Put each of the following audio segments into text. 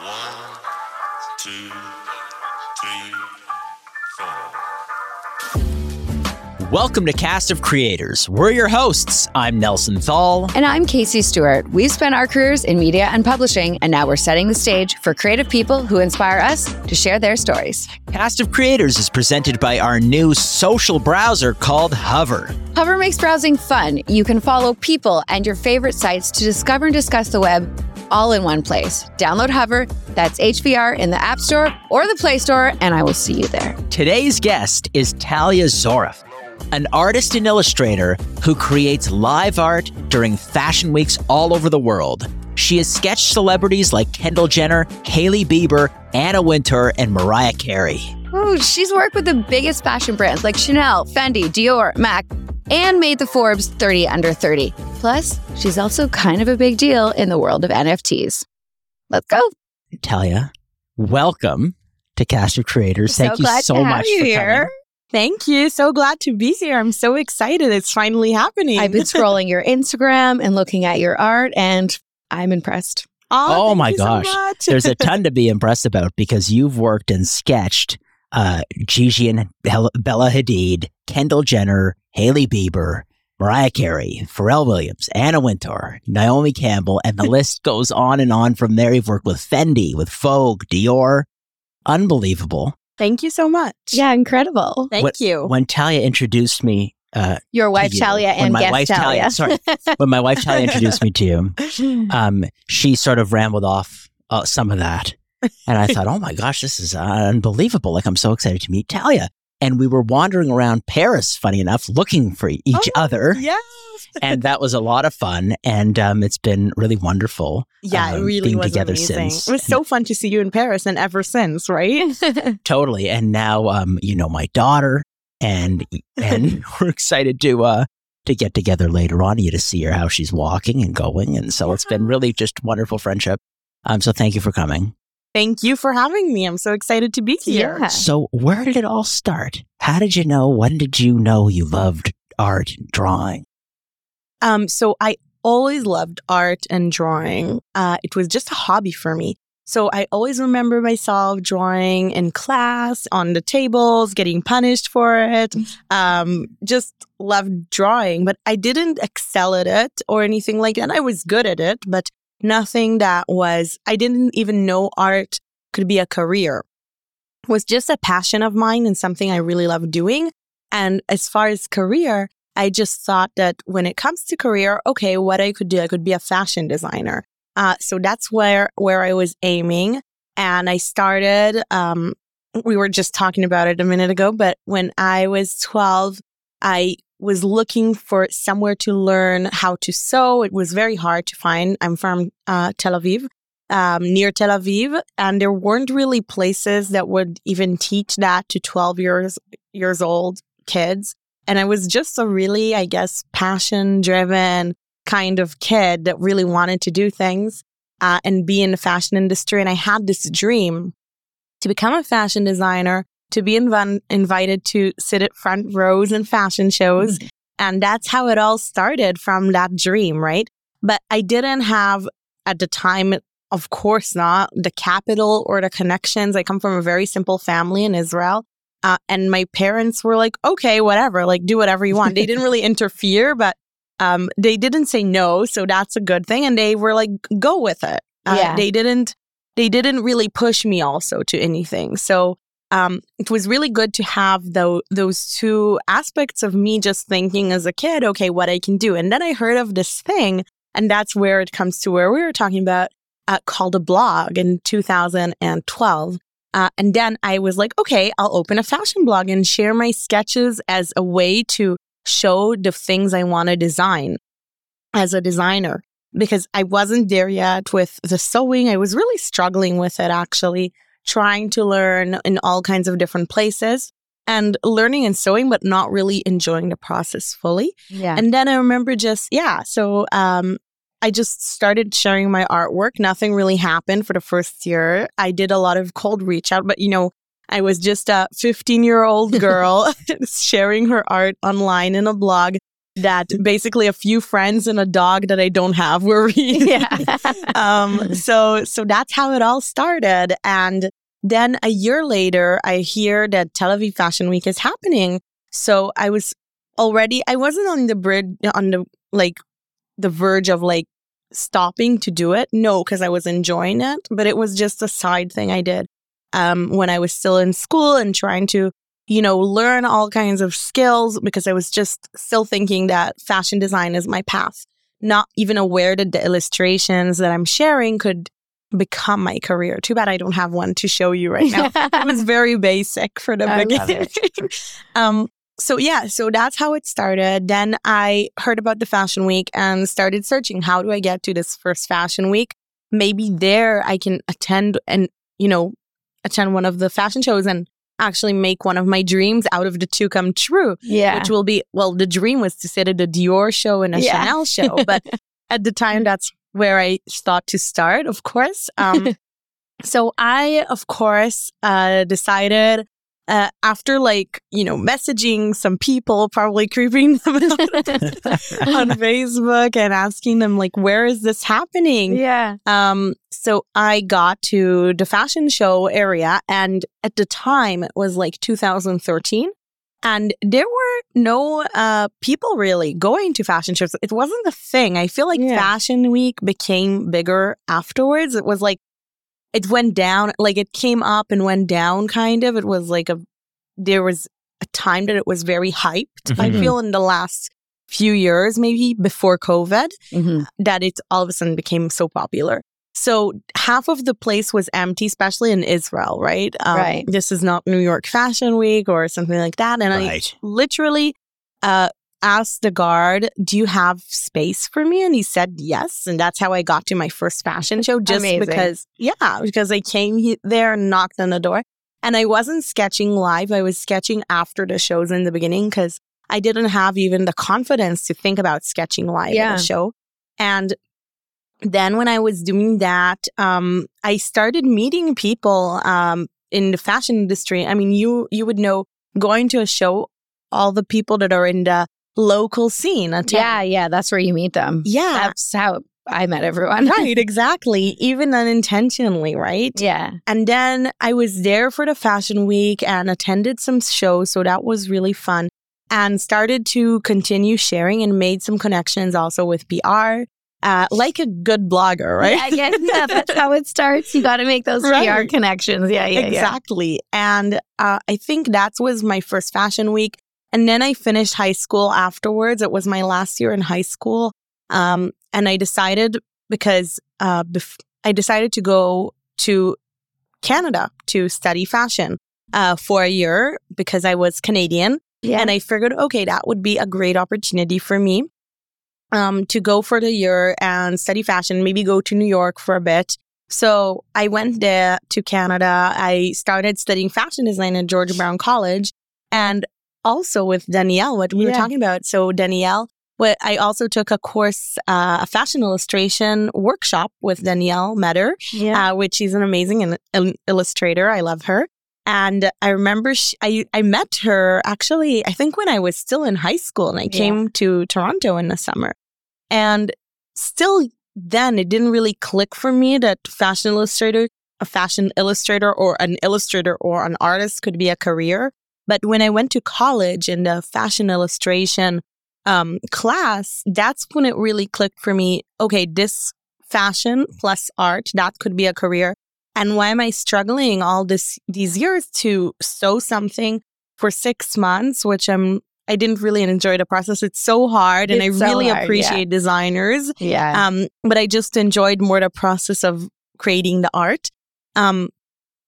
One, two, three, four. Welcome to Cast of Creators. We're your hosts. I'm Nelson Thal. And I'm Casey Stewart. We've spent our careers in media and publishing, and now we're setting the stage for creative people who inspire us to share their stories. Cast of Creators is presented by our new social browser called Hover. Hover makes browsing fun. You can follow people and your favorite sites to discover and discuss the web all in one place. Download Hover, that's HVR in the App Store or the Play Store, and I will see you there. Today's guest is Talia Zoref, an artist and illustrator who creates live art during fashion weeks all over the world. She has sketched celebrities like Kendall Jenner, Hailey Bieber, Anna Wintour, and Mariah Carey. Ooh, she's worked with the biggest fashion brands like Chanel, Fendi, Dior, MAC, and made the Forbes 30 under 30. Plus, she's also kind of a big deal in the world of NFTs. Let's go. Talia, welcome to Cast of Creators. So Thank you so to have much you for here. coming. Thank you. So glad to be here. I'm so excited. It's finally happening. I've been scrolling your Instagram and looking at your art, and I'm impressed. Oh thank my you so gosh. There's a ton to be impressed about because you've worked and sketched uh, Gigi and Bella Bella Hadid, Kendall Jenner, Hailey Bieber, Mariah Carey, Pharrell Williams, Anna Wintour, Naomi Campbell, and the list goes on and on from there. You've worked with Fendi, with Vogue, Dior. Unbelievable. Thank you so much. Yeah, incredible. Thank When- you. When Talia introduced me, uh, Your wife you. Talia and my guest wife Talia. Talia- sorry. when my wife Talia introduced me to you, um, she sort of rambled off uh, some of that. And I thought, oh my gosh, this is uh, unbelievable. Like, I'm so excited to meet Talia. And we were wandering around Paris, funny enough, looking for each Oh, other. Yes. And that was a lot of fun. And um, it's been really wonderful. Yeah, it um, really being was together amazing. since. It was so fun to see you in Paris and ever since, right? Totally. And now, um, you know, my daughter, and and we're excited to uh, to get together later on. You to see her how she's walking and going, and so it's been really just wonderful friendship. Um, so thank you for coming. Thank you for having me. I'm so excited to be here. Yeah. So where did it all start? How did you know? When did you know you loved art and drawing? Um, so I always loved art and drawing. Uh, it was just a hobby for me. So I always remember myself drawing in class on the tables, getting punished for it. Um, just loved drawing, but I didn't excel at it or anything like that. I was good at it, but nothing that was, I didn't even know art could be a career. It was just a passion of mine and something I really loved doing. And as far as career, I just thought that when it comes to career, okay, what I could do, I could be a fashion designer. Uh, so that's where where I was aiming, and I started. Um, we were just talking about it a minute ago, but when I was twelve, I was looking for somewhere to learn how to sew. It was very hard to find. I'm from uh, Tel Aviv, um, near Tel Aviv, and there weren't really places that would even teach that to twelve years years old kids. And I was just a really, I guess, passion driven kind of kid that really wanted to do things uh, and be in the fashion industry. And I had this dream to become a fashion designer, to be inv- invited to sit at front rows in fashion shows. And that's how it all started from that dream, right? But I didn't have at the time, of course not, the capital or the connections. I come from a very simple family in Israel. Uh, and my parents were like, okay, whatever, like do whatever you want. They didn't really interfere, but um, they didn't say no. So that's a good thing. And they were like, go with it. Uh, Yeah. They didn't, they didn't really push me also to anything. So um, it was really good to have tho- those two aspects of me just thinking as a kid, okay, what I can do. And then I heard of this thing, and that's where it comes to where we were talking about, uh, called a blog in 2012. Uh, and then I was like, okay, I'll open a fashion blog and share my sketches as a way to show the things I want to design as a designer because I wasn't there yet with the sewing. I was really struggling with it actually, trying to learn in all kinds of different places and learning and sewing, but not really enjoying the process fully. Yeah. And then I remember just, yeah, so um, I just started sharing my artwork. Nothing really happened for the first year. I did a lot of cold reach out, but you know, I was just a 15 year old girl sharing her art online in a blog. That basically a few friends and a dog that I don't have were reading. Yeah. um, so so that's how it all started. And then a year later, I hear that Tel Aviv Fashion Week is happening. So I was already I wasn't on the bridge on the like the verge of like stopping to do it. No, because I was enjoying it, but it was just a side thing I did um, when I was still in school and trying to, you know, learn all kinds of skills because I was just still thinking that fashion design is my path, not even aware that the illustrations that I'm sharing could become my career. Too bad I don't have one to show you right now. it was very basic for the I beginning. um, so yeah, so that's how it started. Then I heard about the fashion week and started searching how do I get to this first fashion week? Maybe there I can attend and, you know, attend one of the fashion shows and actually make one of my dreams out of the two come true, Yeah. which will be well, the dream was to sit at a Dior show and a Yeah. Chanel show, but at the time that's where I thought to start, of course. Um, so I, of course, uh, decided uh, after like you know messaging some people, probably creeping them on Facebook and asking them like, where is this happening? yeah. Um, so I got to the fashion show area, and at the time it was like 2013. And there were no uh, people really going to fashion shows. It wasn't a thing. I feel like Yeah. Fashion Week became bigger afterwards. It was like, it went down, like it came up and went down kind of. It was like a, there was a time that it was very hyped. I Mhm. feel in the last few years, maybe before COVID Mhm. that it all of a sudden became so popular. So half of the place was empty, especially in Israel, right? Um, Right. This is not New York Fashion Week or something like that. And I literally uh, asked the guard, "Do you have space for me?" And he said yes, and that's how I got to my first fashion show. Just Amazing. because, yeah, because I came he- there and knocked on the door, and I wasn't sketching live. I was sketching after the shows in the beginning because I didn't have even the confidence to think about sketching live Yeah. at a show. And then when I was doing that, um, I started meeting people um, in the fashion industry. I mean, you you would know going to a show, all the people that are in the local scene. Yeah. Yeah. That's where you meet them. yeah, That's how I met everyone. right, exactly. Even unintentionally, right? yeah. And then I was there for the fashion week and attended some shows. So that was really fun and started to continue sharing and made some connections also with PR, uh, like a good blogger, right? Yeah, yeah, yeah, that's how it starts. You got to make those PR connections. Yeah, yeah, yeah. exactly. And uh, I think that was my first fashion week. And then I finished high school afterwards. It was my last year in high school. Um, and I decided because uh, bef- I decided to go to Canada to study fashion uh, for a year because I was Canadian. Yeah. And I figured, okay, that would be a great opportunity for me um, to go for the year and study fashion, maybe go to New York for a bit. So I went there to Canada. I started studying fashion design at George Brown College and also with Danielle, what we were talking about. So Danielle, what I also took a course, uh, a fashion illustration workshop with Danielle Meder yeah. uh, which she's an amazing il- il- illustrator. I love her. And I remember sh I, I met her actually, I think when I was still in high school and I Yeah. came to Toronto in the summer. And still then it didn't really click for me that fashion illustrator, a fashion illustrator or an illustrator or an artist could be a career. But when I went to college in the fashion illustration um, class, that's when it really clicked for me. Okay, this fashion plus art, that could be a career. And why am I struggling all this these years to sew something for six months, which I'm I didn't really enjoy the process. It's so hard, and It's I so really hard, yeah. appreciate designers. yeah. Um, but I just enjoyed more the process of creating the art. Um,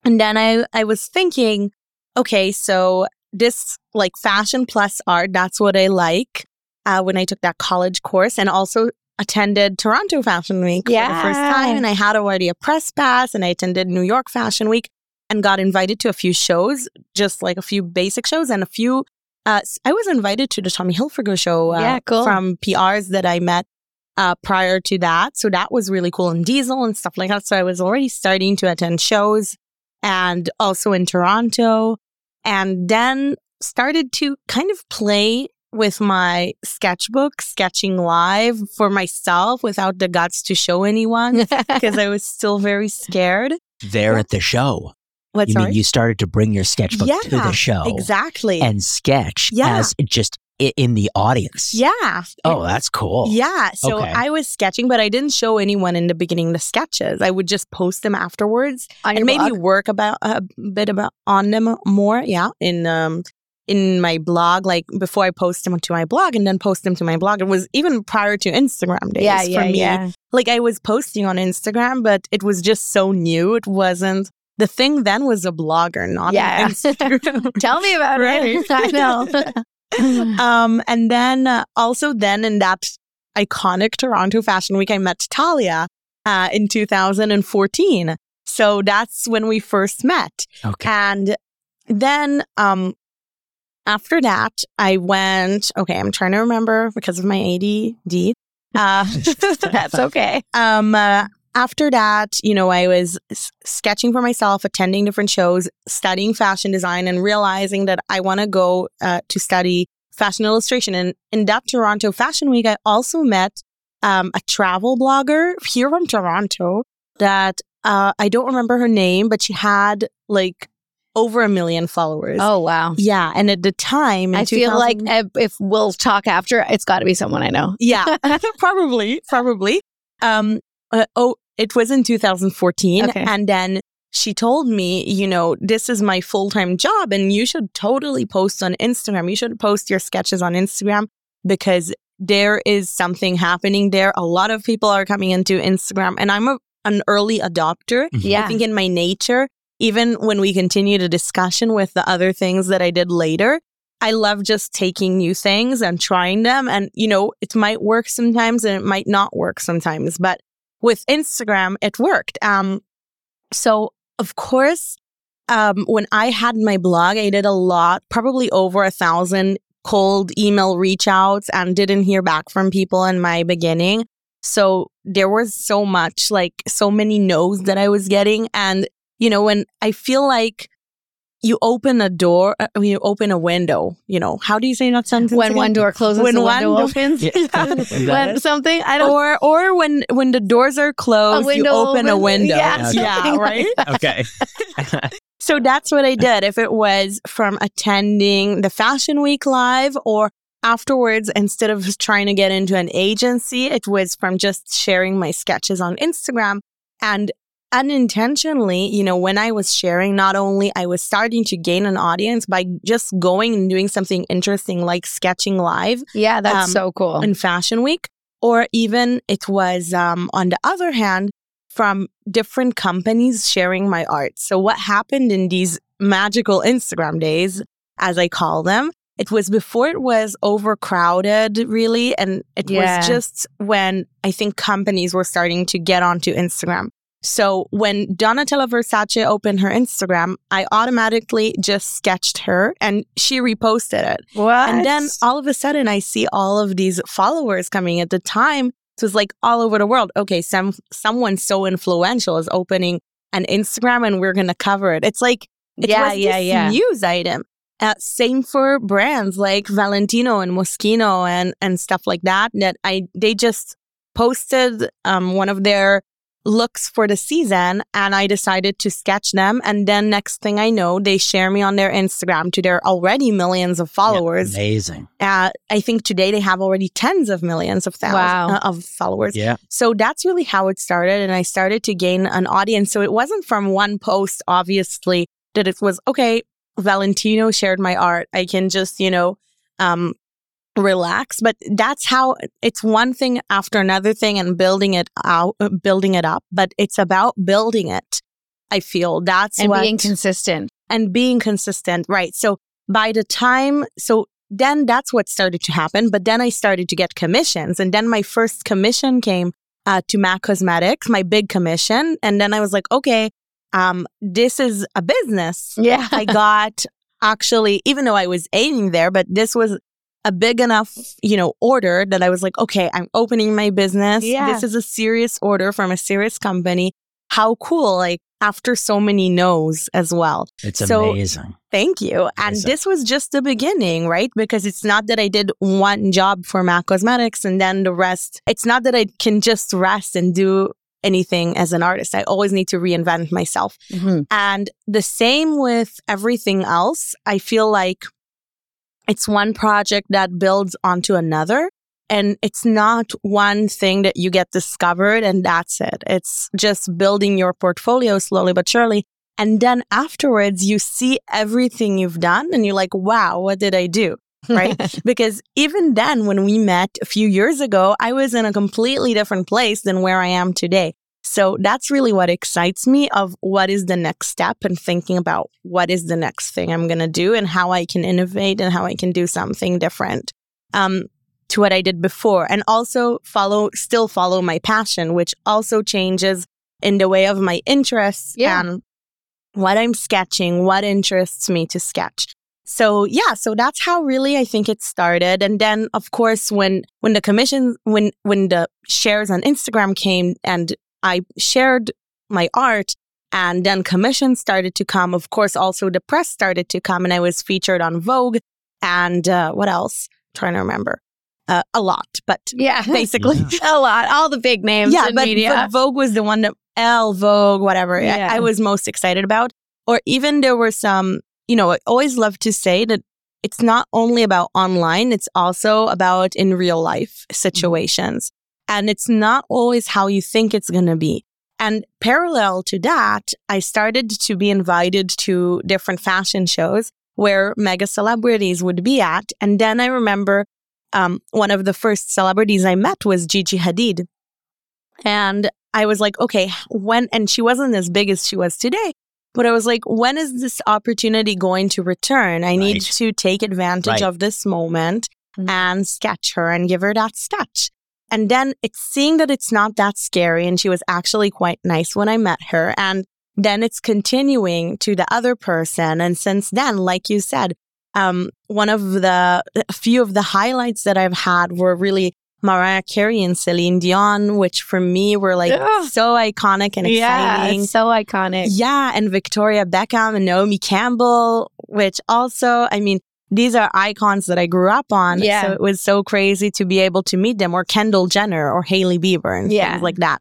and then I, I was thinking, okay, so this like fashion plus art, that's what I like uh, when I took that college course and also attended Toronto Fashion Week for the first time. And I had already a press pass and I attended New York Fashion Week and got invited to a few shows, just like a few basic shows and a few. Uh, I was invited to the Tommy Hilfiger show uh, Yeah, cool. from PRs that I met uh, prior to that. So that was really cool. And Diesel and stuff like that. So I was already starting to attend shows and also in Toronto. And then started to kind of play with my sketchbook, sketching live for myself without the guts to show anyone because I was still very scared. There at the show. What's you sorry? mean you started to bring your sketchbook to the show exactly. and sketch Yeah. as just i- in the audience? yeah. Oh, that's cool. Yeah. So Okay. I was sketching, but I didn't show anyone in the beginning the sketches. I would just post them afterwards On and maybe blog? work about a bit about on them more. Yeah. In um in my blog, like before I post them to my blog and then post them to my blog. It was even prior to Instagram days Yeah, for yeah, me. yeah. Like I was posting on Instagram, but it was just so new. It wasn't the thing then was a blogger, not Yeah. an Instagram. Tell me about Right. it. I know. um, and then uh, also then in that iconic Toronto Fashion Week, I met Talia uh, in 2014. So that's when we first met. Okay. And then um, after that, I went, okay, I'm trying to remember because of my ADD. Uh, That's okay. um, uh, after that, you know, I was sketching for myself, attending different shows, studying fashion design, and realizing that I want to go uh, to study fashion illustration. And in that Toronto Fashion Week, I also met um, a travel blogger here from Toronto that uh, I don't remember her name, but she had like over a million followers. Oh wow. Yeah, and at the time, in I feel like if, if we'll talk after, it's got to be someone I know. Yeah, probably, probably. Um, uh, oh, it was in 2014, Okay. and then she told me, you know, this is my full time job, and you should totally post on Instagram. You should post your sketches on Instagram because there is something happening there. A lot of people are coming into Instagram, and I'm a, an early adopter. Yeah. I mm-hmm. think in my nature, even when we continue the discussion with the other things that I did later, I love just taking new things and trying them. And, you know, it might work sometimes and it might not work sometimes. But with Instagram, it worked. Um, so, of course, um, when I had my blog, I did a lot, probably over a thousand cold email reach outs and didn't hear back from people in my beginning. So there was so much, like so many no's that I was getting. And, you know, when I feel like you open a door, uh, you open a window, you know, how do you say that sentence? When again? one door closes, When one window door- opens. Yeah. Is when something I don't. or or when when the doors are closed, you window open a window. Yeah, yeah right. like okay. So that's what I did. If it was from attending the Fashion Week live or afterwards, instead of trying to get into an agency, it was from just sharing my sketches on Instagram. And unintentionally, you know, when I was sharing, not only I was starting to gain an audience by just going and doing something interesting like sketching live yeah, that's um, so cool. in Fashion Week, or even it was um, on the other hand from different companies sharing my art. So what happened in these magical Instagram days, as I call them, it was before it was overcrowded, really, and it Yeah. was just when I think companies were starting to get onto Instagram. So when Donatella Versace opened her Instagram, I automatically just sketched her and she reposted it. what? And then all of a sudden, I see all of these followers coming. At the time, it was like all over the world. Okay, some someone so influential is opening an Instagram, and we're gonna cover it. It's like it Yeah, yeah, yeah. news item. Uh, same for brands like Valentino and Moschino and and stuff like that. That I they just posted um, one of their looks for the season and I decided to sketch them. And then next thing I know, they share me on their Instagram to their already millions of followers. Amazing. Uh, I think today they have already tens of millions of thousands Wow. uh, of followers. Yeah. So that's really how it started. And I started to gain an audience. So it wasn't from one post, obviously, that it was, okay, Valentino shared my art. I can just, you know, um, relax. But that's how it's one thing after another thing and building it out, uh, building it up. But it's about building it. I feel that's and what being consistent. and being consistent, right? So by the time, so then that's what started to happen. But then I started to get commissions, and then my first commission came uh, to MAC Cosmetics, my big commission, and then I was like, okay, um, this is a business. Yeah. I got actually, even though I was aiming there, but this was a big enough, you know, order that I was like, okay, I'm opening my business. Yeah. This is a serious order from a serious company. How cool. Like after so many no's as well. It's So- amazing. Thank you. And Yes, this was just the beginning, right? Because it's not that I did one job for MAC Cosmetics and then the rest. It's not that I can just rest and do anything as an artist. I always need to reinvent myself. Mhm. And the same with everything else. I feel like it's one project that builds onto another. And it's not one thing that you get discovered and that's it. It's just building your portfolio slowly but surely. And then afterwards, you see everything you've done and you're like, wow, what did I do? Right? because even then, when we met a few years ago, I was in a completely different place than where I am today. So that's really what excites me of what is the next step and thinking about what is the next thing I'm going to do and how I can innovate and how I can do something different um, to what I did before. And also follow, still follow my passion, which also changes in the way of my interests Yeah. and what I'm sketching, what interests me to sketch. So yeah, so that's how really I think it started. And then of course when when the commission when when the shares on Instagram came and I shared my art and then commissions started to come. Of course, also the press started to come and I was featured on Vogue and uh, what else? trying to remember. Uh, a lot, but Yeah. basically. a lot. All the big names Yeah, in but, media. but Vogue was the one that L Vogue, whatever, I- Yeah. I, was most excited about. Or even there were some, you know, I always love to say that it's not only about online, it's also about in real life situations. And it's not always how you think it's going to be. And parallel to that, I started to be invited to different fashion shows where mega celebrities would be at. And then I remember um, one of the first celebrities I met was Gigi Hadid. And I was like, okay, when, and she wasn't as big as she was today, but I was like, when is this opportunity going to return? I need to take advantage Right. of this moment Mhm. and sketch her and give her that sketch. And then it's seeing that it's not that scary. And she was actually quite nice when I met her. And then it's continuing to the other person. And since then, like you said, um, one of the, a few of the highlights that I've had were really Mariah Carey and Celine Dion, which for me were like Ugh. so iconic and exciting. it's so iconic. Yeah, and Victoria Beckham and Naomi Campbell, which also, I mean, these are icons that I grew up on. Yeah. So it was so crazy to be able to meet them, or Kendall Jenner or Hailey Bieber and Yeah. things like that.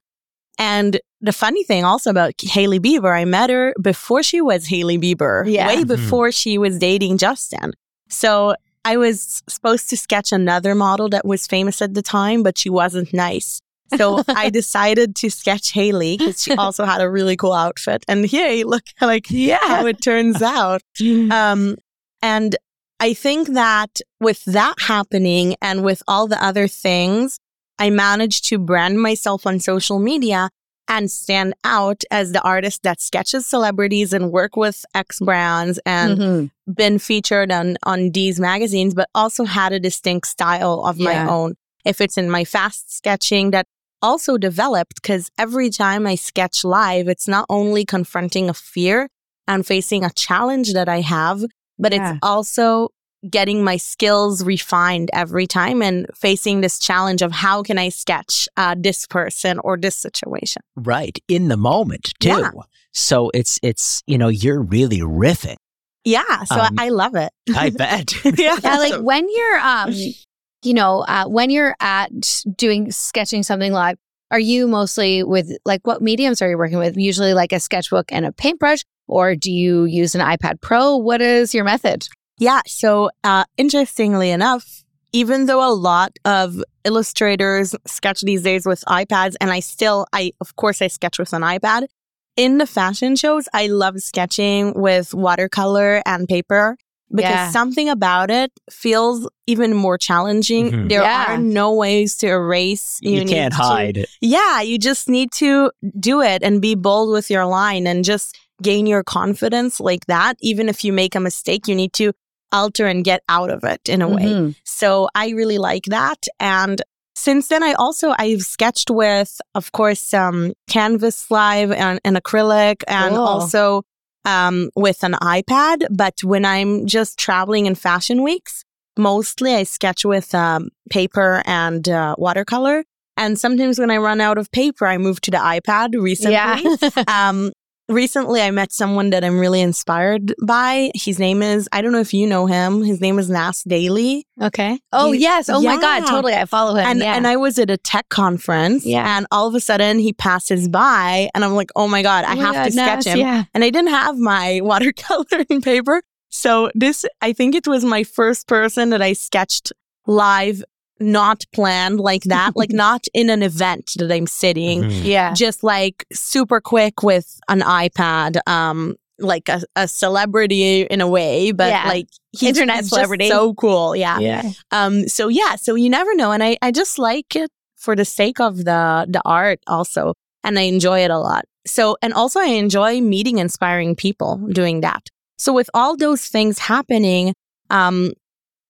And the funny thing also about Hailey Bieber, I met her before she was Hailey Bieber, Yeah. way Mhm. before she was dating Justin. So I was supposed to sketch another model that was famous at the time, but she wasn't nice. So I decided to sketch Hailey because she also had a really cool outfit. And here, look like Yeah. how it turns out. Um, and I think that with that happening and with all the other things, I managed to brand myself on social media and stand out as the artist that sketches celebrities and work with X brands and Mhm. been featured on on these magazines, but also had a distinct style of my own. If it's in my fast sketching that also developed because every time I sketch live, it's not only confronting a fear and facing a challenge that I have, but Yeah. it's also getting my skills refined every time and facing this challenge of how can I sketch uh, this person or this situation. Right. In the moment too. Yeah. So it's it's you know, you're really riffing. Yeah, so Um, I, I love it. I bet. yeah, yeah, like when you're um you know, uh, when you're at doing sketching something live, are you mostly with like what mediums are you working with? Usually like a sketchbook and a paintbrush, or do you use an iPad Pro? What is your method? Yeah. So, uh, interestingly enough, even though a lot of illustrators sketch these days with iPads, and I still, I, of course, I sketch with an iPad. In the fashion shows, I love sketching with watercolor and paper because Yeah. something about it feels even more challenging. Mhm. There Yeah. are no ways to erase. you need can't to- hide. It. Yeah, you just need to do it and be bold with your line and just gain your confidence like that. Even if you make a mistake, you need to alter and get out of it in a way. Mhm. So I really like that. And since then, I also I've sketched with, of course, um, Canvas Live and, and acrylic, and Cool. also um, with an iPad. But when I'm just traveling in fashion weeks, mostly I sketch with um, paper and uh, watercolor. And sometimes when I run out of paper, I move to the iPad recently. Yeah. um, recently I met someone that I'm really inspired by. His name is, I don't know if you know him. His name is Nas Daily. Okay. Oh He- yes. Oh my God. Totally. I follow him. And, yeah. and I was at a tech conference Yeah. and all of a sudden he passes by and I'm like, oh my God, I Oh have God, to sketch him. Yeah. And I didn't have my watercoloring paper. So this, I think it was my first person that I sketched live, not planned like that, like not in an event that I'm sitting Mhm. Yeah. just like super quick with an iPad, um, like a, a celebrity in a way, but Yeah. like he's Internet he's just celebrity. so cool. Yeah. Yeah. Um, so yeah, so you never know. And I, I just like it for the sake of the the art also. And I enjoy it a lot. So and also I enjoy meeting inspiring people doing that. So with all those things happening, um,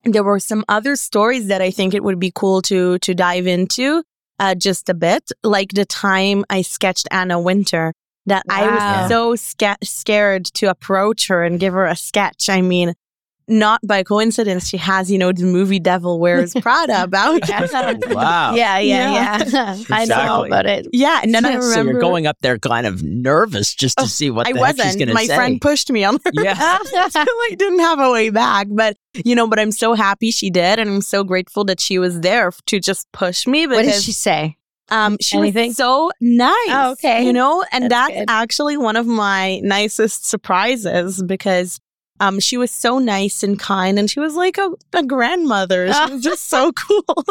there were some other stories that I think it would be cool to to dive into uh, just a bit, like the time I sketched Anna Wintour. That I was so sca- scared to approach her and give her a sketch. I mean, not by coincidence, she has you know the movie Devil Wears Prada about. Wow. Yeah. Yeah. Yeah. I know about it. Yeah, and then I So you're going up there kind of nervous just to Oh, see what I the heck she's wasn't. going to My say. friend pushed me on her. yeah. so I didn't have a way back. But you know, but I'm so happy she did, and I'm so grateful that she was there to just push me. Because What did she say? um, she Anything? was so nice. Oh, okay. You know, and That's that's, actually one of my nicest surprises because um, she was so nice and kind, and she was like a, a grandmother. She was just so cool.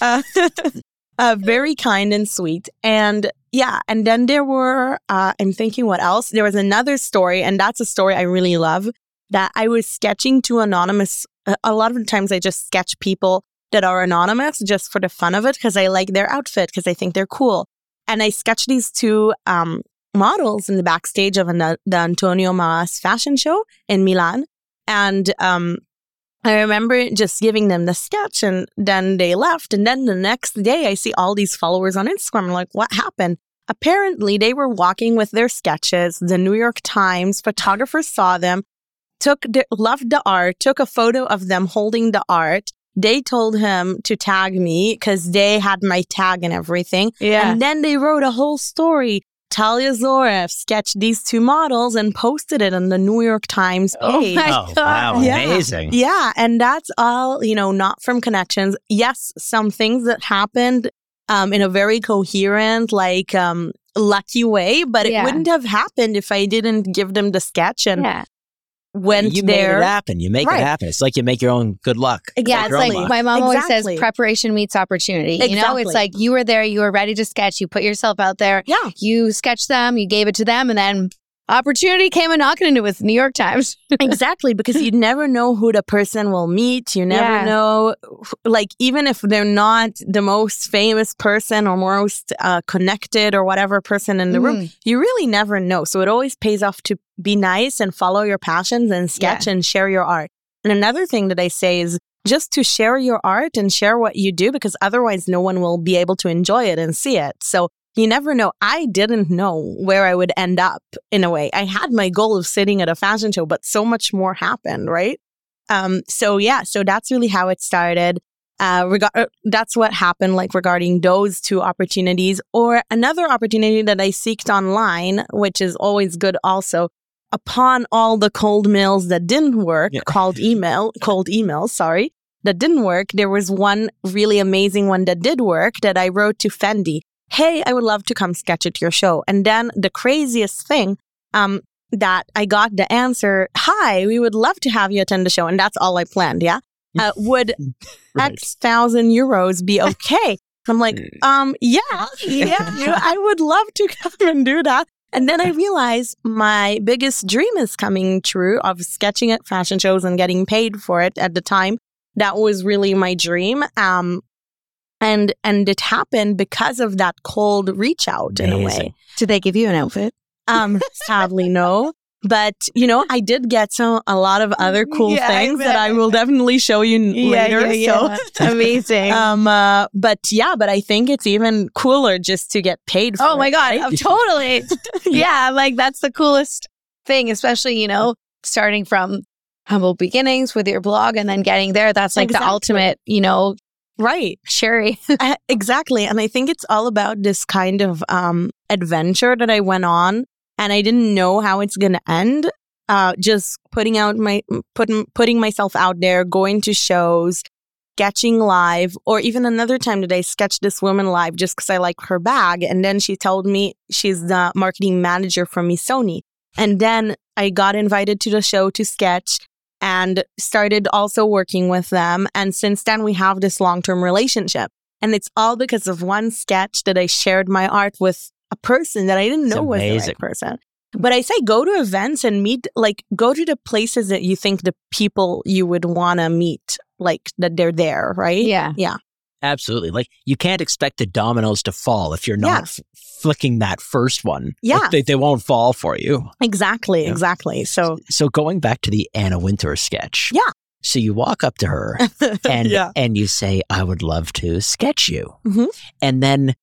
Uh, uh, very kind and sweet. And yeah, and then there were, uh, I'm thinking what else? There was another story, and that's a story I really love that I was sketching to anonymous. A lot of the times I just sketch people that are anonymous just for the fun of it because I like their outfit because I think they're cool. And I sketched these two um, models in the backstage of an, the Antonio Marras fashion show in Milan. And um, I remember just giving them the sketch and then they left. And then the next day I see all these followers on Instagram. I'm like, what happened? Apparently they were walking with their sketches. The New York Times photographers saw them, took the, loved the art, took a photo of them holding the art. They told him to tag me because they had my tag and everything. Yeah. And then they wrote a whole story. Talia Zoref sketched these two models and posted it on the New York Times Oh page. my Oh, wow. Yeah. Amazing. Yeah, and that's all, you know, not from connections. Yes, some things that happened um, in a very coherent, like um, lucky way, but Yeah. it wouldn't have happened if I didn't give them the sketch and Yeah. Went you made there. it happen. You make Right. it happen. It's like you make your own good luck. Yeah, it's like luck. my mom always says preparation meets opportunity. You know, it's like you were there, you were ready to sketch, you put yourself out there, Yeah, you sketched them, you gave it to them, and then opportunity came a knocking into with New York Times. exactly. Because you never know who the person will meet. You never Yeah. know, like, even if they're not the most famous person or most uh, connected or whatever person in the room, Mhm. you really never know. So it always pays off to be nice and follow your passions and sketch and share your art. And another thing that I say is just to share your art and share what you do because otherwise no one will be able to enjoy it and see it. So you never know. I didn't know where I would end up in a way. I had my goal of sitting at a fashion show, but so much more happened, right? Um, so yeah, so that's really how it started. Uh, rega- uh, that's what happened, like regarding those two opportunities, or another opportunity that I seeked online, which is always good also. Upon all the cold mails that didn't work, Yeah. called email, cold emails, sorry, that didn't work, there was one really amazing one that did work that I wrote to Fendi. Hey, I would love to come sketch at your show. And then the craziest thing, um, that I got the answer, hi, we would love to have you attend the show. And that's all I planned. Yeah. Uh, would Right. X thousand euros be okay? I'm like, um, yeah, yeah, I would love to come and do that. And then I realized my biggest dream is coming true of sketching at fashion shows and getting paid for it at the time. That was really my dream. Um, and and it happened because of that cold reach out in a way. Did they give you an outfit? Um, sadly, no. But you know, I did get some a lot of other cool Yeah, things that I I will definitely show you n- later. So, amazing. um, uh, but yeah, but I think it's even cooler just to get paid. For oh my it, god, right? uh, totally. yeah, like that's the coolest thing, especially you know starting from humble beginnings with your blog and then getting there. That's like the ultimate, you know, right? Sherry. Uh, exactly, and I think it's all about this kind of um adventure that I went on and I didn't know how it's going to end. Uh, just putting out my putting putting myself out there, going to shows, sketching live, or even another time that I sketched this woman live just because I like her bag, and then she told me she's the marketing manager from Missoni, and then I got invited to the show to sketch and started also working with them, and since then we have this long term relationship, and it's all because of one sketch that I shared my art with a person that I didn't It's know was the right person. But I say go to events and meet, like, go to the places that you think the people you would want to meet, like, that they're there, right? Yeah. Yeah. Absolutely. Like you can't expect the dominoes to fall if you're not Yeah. f- flicking that first one. Yeah. Like, they, they won't fall for you. Exactly, exactly. So, So going back to the Anna Wintour sketch. Yeah. So you walk up to her and yeah. and you say, "I would love to sketch you," Mhm. and then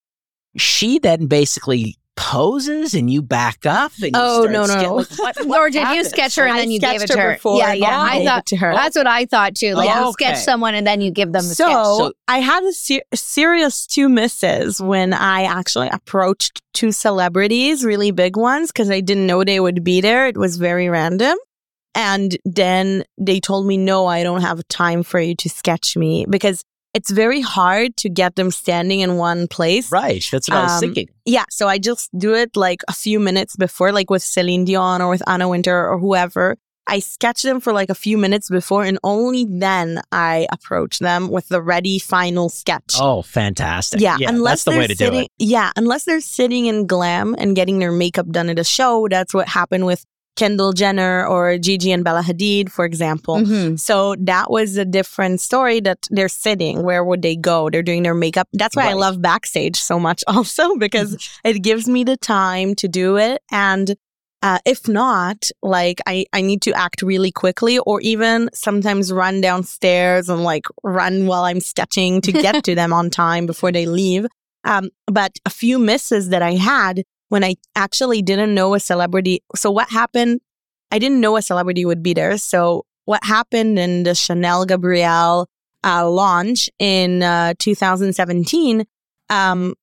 she then basically poses and you back up. And you Oh, no, no, ske- no. like, what- what or did you sketch her and I then you gave it to her her? yeah, yeah. then I thought to her. that's what I thought too. Like Oh, you sketch someone and then you give them the So, sketch. So- I had a ser- serious two misses when I actually approached two celebrities, really big ones, because I didn't know they would be there. It was very random. And then they told me, no, I don't have time for you to sketch me because it's very hard to get them standing in one place. Right. That's what I was Um, thinking. Yeah, so I just do it like a few minutes before, like with Celine Dion or with Anna Wintour or whoever. I sketch them for like a few minutes before, and only then I approach them with the ready final sketch. Oh, fantastic. yeah, that's unless the they're way to sitting, do it. Yeah, unless they're sitting in glam and getting their makeup done at a show. That's what happened with Kendall Jenner or Gigi and Bella Hadid, for example. Mhm. So that was a different story that they're sitting. Where would they go? They're doing their makeup. That's why I love backstage so much also because it gives me the time to do it. And uh, if not, like I, I need to act really quickly or even sometimes run downstairs and like run while I'm sketching to get to them on time before they leave. Um, but a few misses that I had when I actually didn't know a celebrity. So what happened? I didn't know a celebrity would be there. So what happened in the Chanel Gabrielle uh, launch in uh, 2017 um,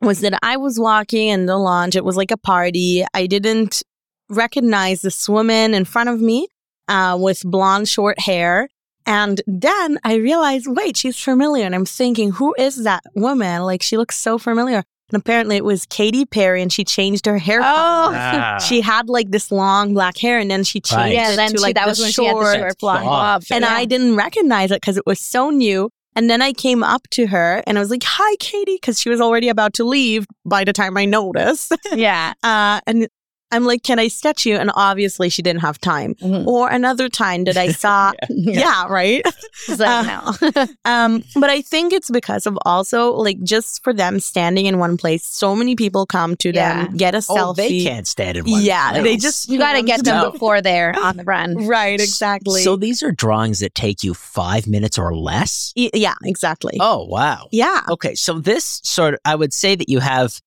was that I was walking in the launch. It was like a party. I didn't recognize this woman in front of me uh, with blonde, short hair. And then I realized, wait, she's familiar. And I'm thinking, who is that woman? Like, she looks so familiar. And apparently it was Katy Perry and she changed her hair. Oh, Ah. She had like this long black hair and then she changed Right. yeah. it Then to she, like that the was when she had the short short blonde bob. bob. and Yeah. I didn't recognize it because it was so new. And then I came up to her and I was like, "Hi, Katy," because she was already about to leave by the time I noticed. yeah. uh, and I'm like, "Can I sketch you?" And obviously, she didn't have time. Mhm. Or another time that I saw, yeah. right. It's like, Uh, no. Um, but I think it's because of also like just for them standing in one place. So many people come to Yeah. them, get a Oh, selfie. they can't stand in one Yeah, place. they just you got to get them No. before they're on the run. right, exactly. So these are drawings that take you five minutes or less? Y- yeah, exactly. Oh, wow. Yeah. Okay, so this sort of, I would say that you have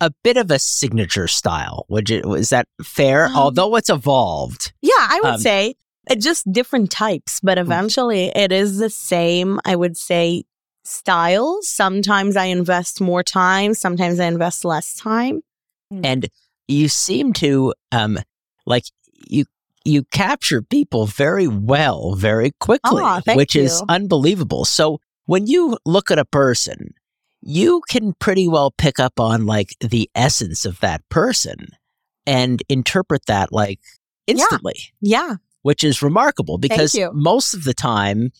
a bit of a signature style. Would you, is that fair? Um, Although it's evolved. Yeah, I would Um, say it's just different types, but eventually it is the same, I would say, style. Sometimes I invest more time, sometimes I invest less time. And you seem to, um, like, you, you capture people very well, very quickly, Aw, thank which is unbelievable. So when you look at a person, you can pretty well pick up on like the essence of that person and interpret that like instantly. Yeah. which is remarkable because most of the time,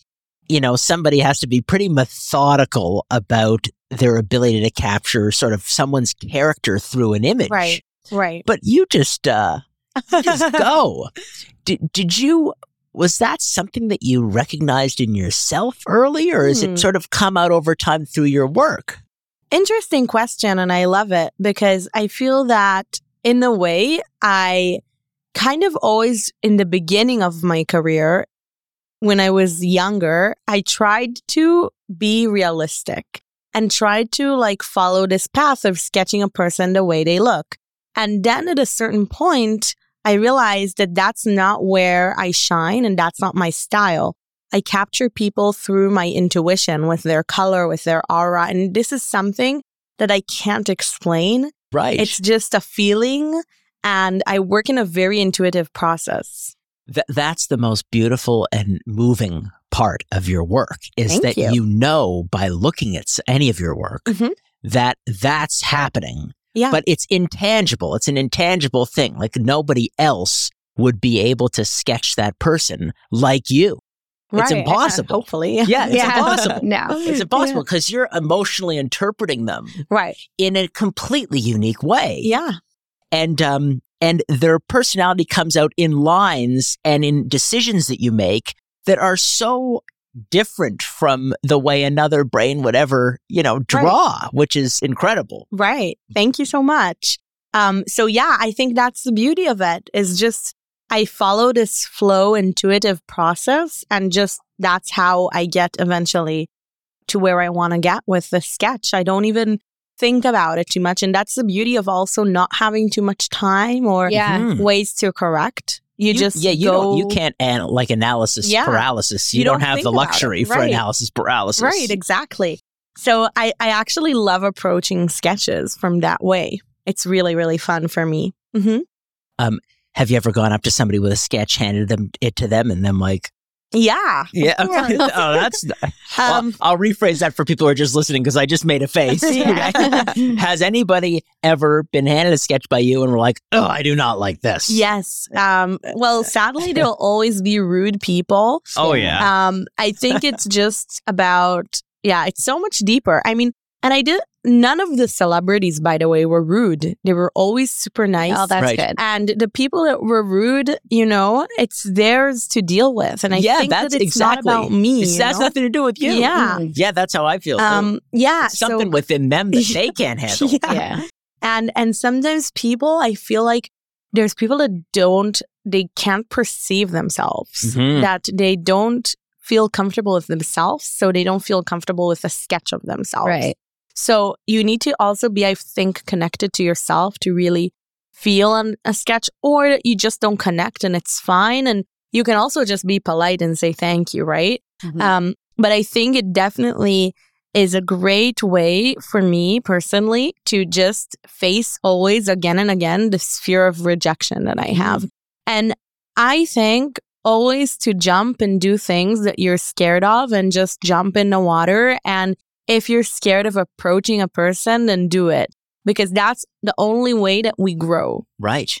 you know, somebody has to be pretty methodical about their ability to capture sort of someone's character through an image. Right. Right. But you just uh you just go. Did did you was that something that you recognized in yourself early or Hmm. it sort of come out over time through your work? Interesting question, and I love it because I feel that in a way, I kind of always, in the beginning of my career, when I was younger, I tried to be realistic and tried to like follow this path of sketching a person the way they look. And then at a certain point, I realized that that's not where I shine and that's not my style. I capture people through my intuition with their color, with their aura. And this is something that I can't explain. Right. It's just a feeling. and I work in a very intuitive process. Th- that's the most beautiful and moving part of your work is Thank that you. you. know by looking at any of your work Mhm. that that's happening Yeah. but it's intangible it's an intangible thing like nobody else would be able to sketch that person like you Right. it's impossible. Hopefully. yeah it's Yeah. impossible No. it's impossible because you're emotionally interpreting them Right. in a completely unique way Yeah. and um and their personality comes out in lines and in decisions that you make that are so different from the way another brain would ever you know draw which is incredible Right. Thank you so much. Um, so yeah, I think that's the beauty of it is just I follow this flow intuitive process and just that's how I get eventually to where I want to get with the sketch. I don't even think about it too much. And that's the beauty of also not having too much time or Yeah. Mhm. ways to correct. You, just yeah you go, don't you can't anal- like analysis Yeah. paralysis you, You don't, don't have the luxury for analysis paralysis Right, exactly. So I, I actually love approaching sketches from that way. It's really, really fun for me. hmm have you ever gone up to somebody with a sketch handed them it to them and then like Yeah. yeah oh that's well, Um, I'll rephrase that for people who are just listening because I just made a face. Yeah. Has anybody ever been handed a sketch by you and were like, "Oh, I do not like this"? Yes. Um, well, sadly, there'll always be rude people. Oh yeah. Um, I think it's just about, yeah, it's so much deeper. I mean, and I did, none of the celebrities, by the way, were rude. They were always super nice. Oh, that's Right. good. and the people that were rude, you know, it's theirs to deal with. And I yeah, think that's that it's exactly. not about me. It has know? nothing to do with you. Yeah. Mm. Yeah, that's how I feel. too. Um, yeah. It's something so, within them that they can't handle. Yeah. Yeah. and and sometimes people i feel like there's people that don't they can't perceive themselves Mhm. that they don't feel comfortable with themselves so they don't feel comfortable with a sketch of themselves Right. So you need to also be i think connected to yourself to really feel on a sketch or you just don't connect and it's fine and you can also just be polite and say thank you right Mhm. um, but I think it definitely is a great way for me personally to just face always again and again this fear of rejection that I have. And I think always to jump and do things that you're scared of and just jump in the water. And if you're scared of approaching a person, then do it because that's the only way that we grow. Right.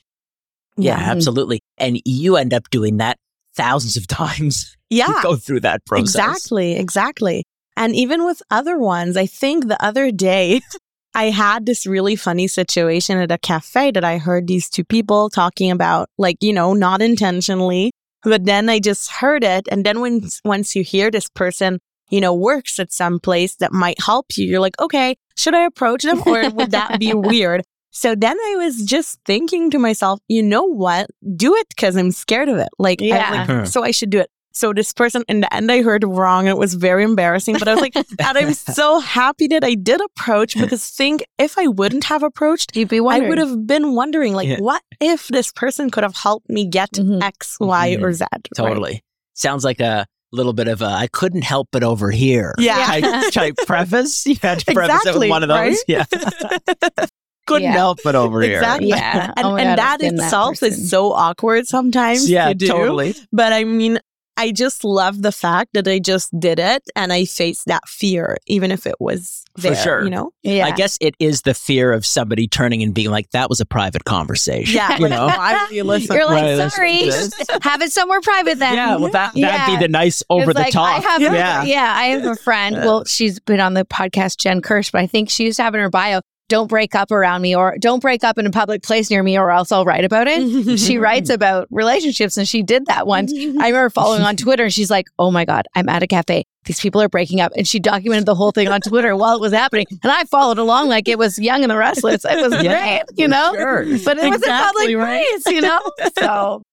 Yeah, mm-hmm. absolutely. And you end up doing that thousands of times. Yeah. You go through that process. Exactly, exactly. And even with other ones, I think the other day I had this really funny situation at a cafe that I heard these two people talking about, like, you know, not intentionally, but then I just heard it. And then when, once you hear this person, you know, works at some place that might help you, you're like, okay, should I approach them or would that be weird? So then I was just thinking to myself, you know what? Do it because I'm scared of it. Like, I- Yeah. like, Huh. so I should do it. So this person in the end I heard wrong. It was very embarrassing, but I was like, and I'm so happy that I did approach because think if I wouldn't have approached, You'd be I would have been wondering like, Yeah. what if this person could have helped me get Mhm. X, Y, or Z? right? Totally. Sounds like a little bit of a I couldn't help but over here. Yeah. Type, type preface. You had to preface it with Exactly, one of those. right? Yeah. couldn't Yeah. help but over here. Exactly. Yeah. And, Oh and God, that I've been that itself person. is so awkward sometimes Yeah, to do. totally. But I mean, I just love the fact that I just did it and I faced that fear, even if it was For there. sure. You know? Yeah. I guess it is the fear of somebody turning and being like, that was a private conversation. Yeah. You know? Why would you listen? You're like, Right, sorry, have it somewhere private then. Yeah, well, that, that'd Yeah. be the nice over It's the like, top. I have, yeah. yeah. I have a friend. Well, she's been on the podcast, Jen Kirsch, but I think she used to have in her bio, "Don't break up around me," or "Don't break up in a public place near me, or else I'll write about it." she writes about relationships, and she did that once. I remember following on Twitter, and she's like, "Oh my god, I'm at a cafe. These people are breaking up," and she documented the whole thing on Twitter while it was happening, and I followed along like it was Young and the Restless. It was Yeah. great, you know. Sure. But it was a Exactly public right. place, you know. So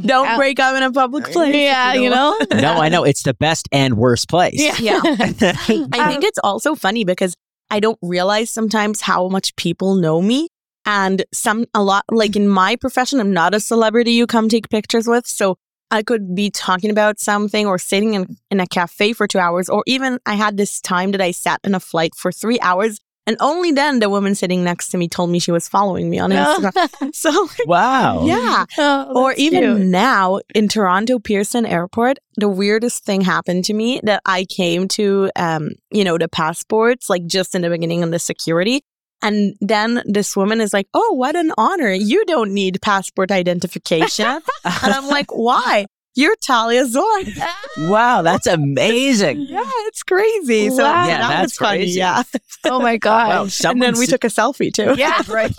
Don't Uh, break up in a public place. yeah, you know. No, I know. It's the best and worst place. Yeah. I Um, think it's also funny because I don't realize sometimes how much people know me. And some, a lot, like in my profession, I'm not a celebrity you come take pictures with. So I could be talking about something or sitting in, in a cafe for two hours. Or even I had this time that I sat in a flight for three hours And only then the woman sitting next to me told me she was following me on Instagram. so Wow. yeah. Oh, or even cute. now in Toronto Pearson Airport, the weirdest thing happened to me that I came to um, you know, the passports like just in the beginning of the security. And then this woman is like, Oh, what an honor. You don't need passport identification. and I'm like, Why? You're Talia Zoref. Wow, that's amazing. yeah, it's crazy. So Wow. Yeah, that that's was funny. crazy. Yeah. oh my god. Wow, And then we took a selfie too. Yeah, right.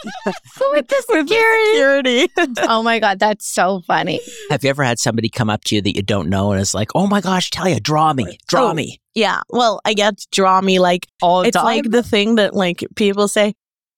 with the security. Security. oh my god, that's so funny. Have you ever had somebody come up to you that you don't know and it's like, oh my gosh, Talia, draw me, draw Oh, me yeah. Well, I get to draw me like all the it's time? like the thing that like people say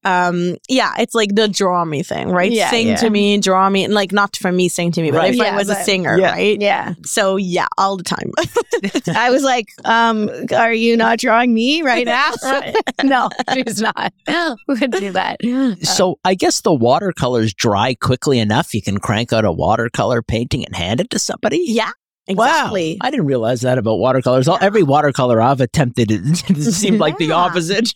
um yeah it's like the draw me thing right Yeah, sing yeah. to me draw me and like not for me sing to me but Right. if Yeah, i was a singer Yeah. right Yeah. so yeah all the time I was like, um, are you not drawing me right now? no, she's not. No. We would do that. So I guess the watercolors dry quickly enough. You can crank out a watercolor painting and hand it to somebody. yeah exactly Wow, I didn't realize that about watercolors. All Every watercolor I've attempted, it, it seemed like the opposite.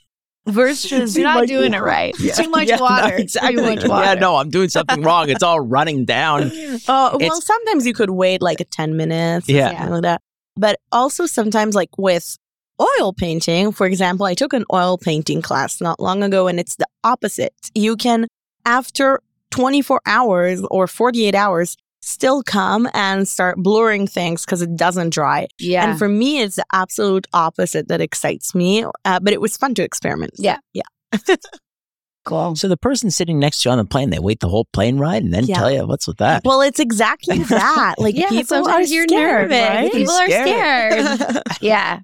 Versus you're not doing it right. Yeah. Too much Yeah, no, water. exactly. Too much Yeah, no, I'm doing something wrong. It's all running down. oh well It's- sometimes you could wait like a 10 minutes Yeah. like that but also sometimes like with oil painting for example i took an oil painting class not long ago and it's the opposite you can after 24 hours or 48 hours still come and start blurring things because it doesn't dry Yeah. and for me it's the absolute opposite that excites me uh, but it was fun to experiment Yeah. yeah cool. So the person sitting next to you on the plane, they wait the whole plane ride and then Yeah. tell you what's with that. well it's exactly that like Yeah, people are sometimes you're scared, nervous. right? People are scared. yeah.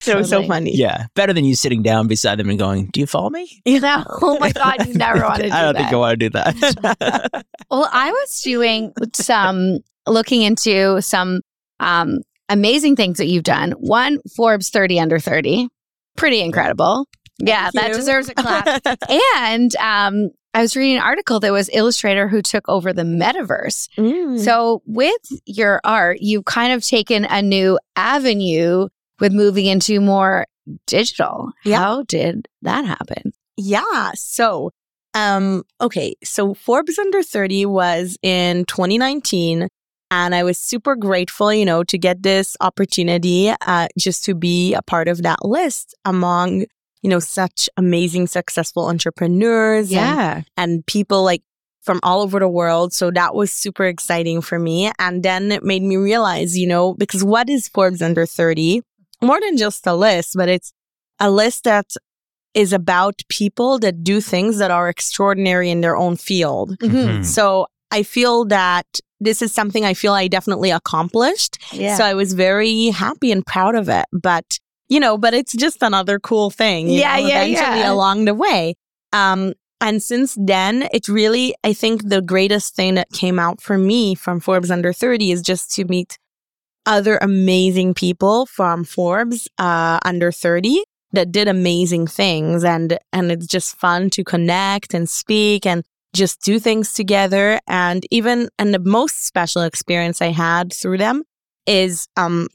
So it was so funny yeah, better than you sitting down beside them and going, "Do you follow me?" You know, oh my God, you never want to do I don't that. think I want to do that. Well, I was doing some looking into some um, amazing things that you've done. One, Forbes 30 under 30. Pretty incredible. Yeah, Thank that you. deserves a clap. and um, I was reading an article that was Illustrator who took over the metaverse. Mm. So with your art, you've kind of taken a new avenue with moving into more digital. Yeah. How did that happen? Yeah. So, um, okay. So Forbes Under 30 was in 2019. And I was super grateful, you know, to get this opportunity uh, just to be a part of that list among, you know, such amazing, successful entrepreneurs and, and people like from all over the world. So that was super exciting for me. And then it made me realize, you know, because what is Forbes Under 30? More than just a list, but it's a list that is about people that do things that are extraordinary in their own field. Mhm. So I feel that this is something I feel I definitely accomplished. Yeah. So I was very happy and proud of it. But, you know, but it's just another cool thing. you Yeah, know, yeah, eventually yeah. along the way. Um, and since then, it really, I think the greatest thing that came out for me from Forbes Under 30 is just to meet other amazing people from Forbes uh, under 30 that did amazing things and and it's just fun to connect and speak and just do things together and even and the most special experience I had through them is um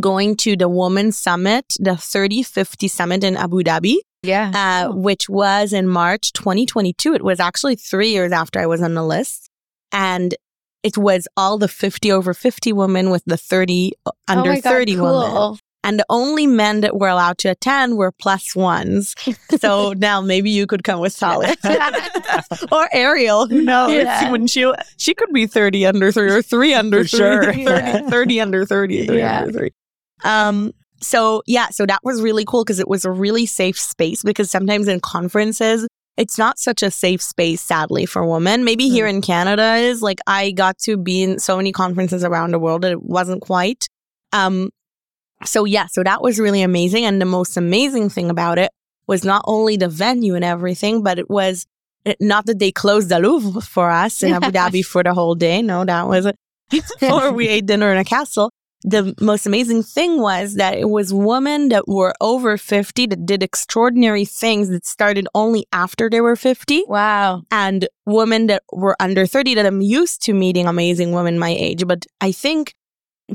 going to the Women's Summit, the 3050 Summit in Abu Dhabi, yeah. uh, which was in March 2022. It was actually three years after I was on the list. And it was all the 50 over 50 women with the 30 under oh God, 30 women. And the only men that were allowed to attend were plus ones. So now maybe you could come with Sally. or Ariel, who knows? Yeah. When she she could be 30 under 30 or 3 under For sure. 30, 30, 30 under 30. 30 Yeah. under 30. Um so yeah, so that was really cool because it was a really safe space because sometimes in conferences it's not such a safe space sadly for women. Maybe here in Canada is like I got to be in so many conferences around the world that it wasn't quite. Um so yeah, so that was really amazing and the most amazing thing about it was not only the venue and everything, but it was not that they closed the Louvre for us in Abu Dhabi for the whole day. No, that was it. or we ate dinner in a castle. The most amazing thing was that it was women that were over 50 that did extraordinary things that started only after they were 50 Wow. and women that were under 30 that I'm used to meeting amazing women my age. But I think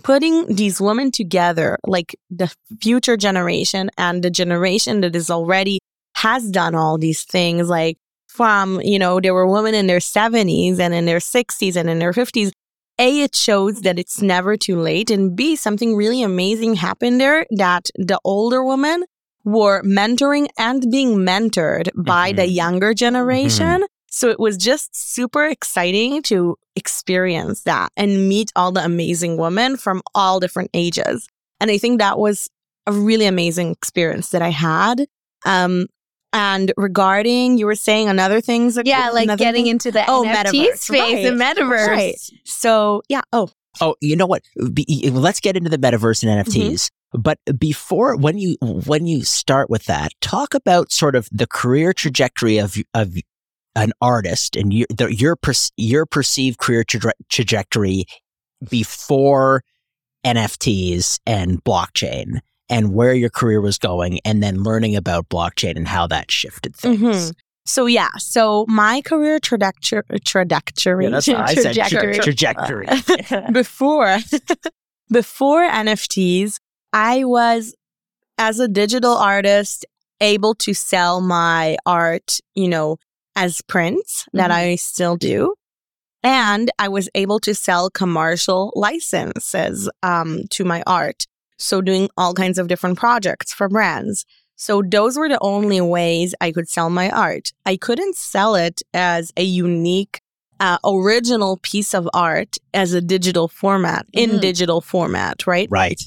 putting these women together, like the future generation and the generation that is already has done all these things like from, you know, there were women in their 70s and in their 60s and in their 50s. A, it shows that it's never too late. And B, something really amazing happened there that the older women were mentoring and being mentored by the Mhm. younger generation. So it was just super exciting to experience that and meet all the amazing women from all different ages. And I think that was a really amazing experience that I had. Um, and regarding, you were saying another things. that- Yeah, like another getting thing? into the Oh, NFT metaverse, space and right, metaverse. right. So yeah. Oh, Oh, you know what? Be, let's get into the metaverse and mm-hmm. NFTs. But before, when you when you start with that, talk about sort of the career trajectory of of an artist and your the, your per, your perceived career traje- trajectory before NFTs and blockchain, and where your career was going, and then learning about blockchain and how that shifted things. Mhm. So yeah, so my career trajectory trajectory Yeah, that's what I said. Tra- Trajectory. trajectory. before before NFTs, I was as a digital artist able to sell my art, you know, as prints that Mhm. I still do. And I was able to sell commercial licenses um, to my art. So, doing all kinds of different projects for brands. So, those were the only ways I could sell my art. I couldn't sell it as a unique, uh, original piece of art as a digital format, in Mhm. digital format, right? right.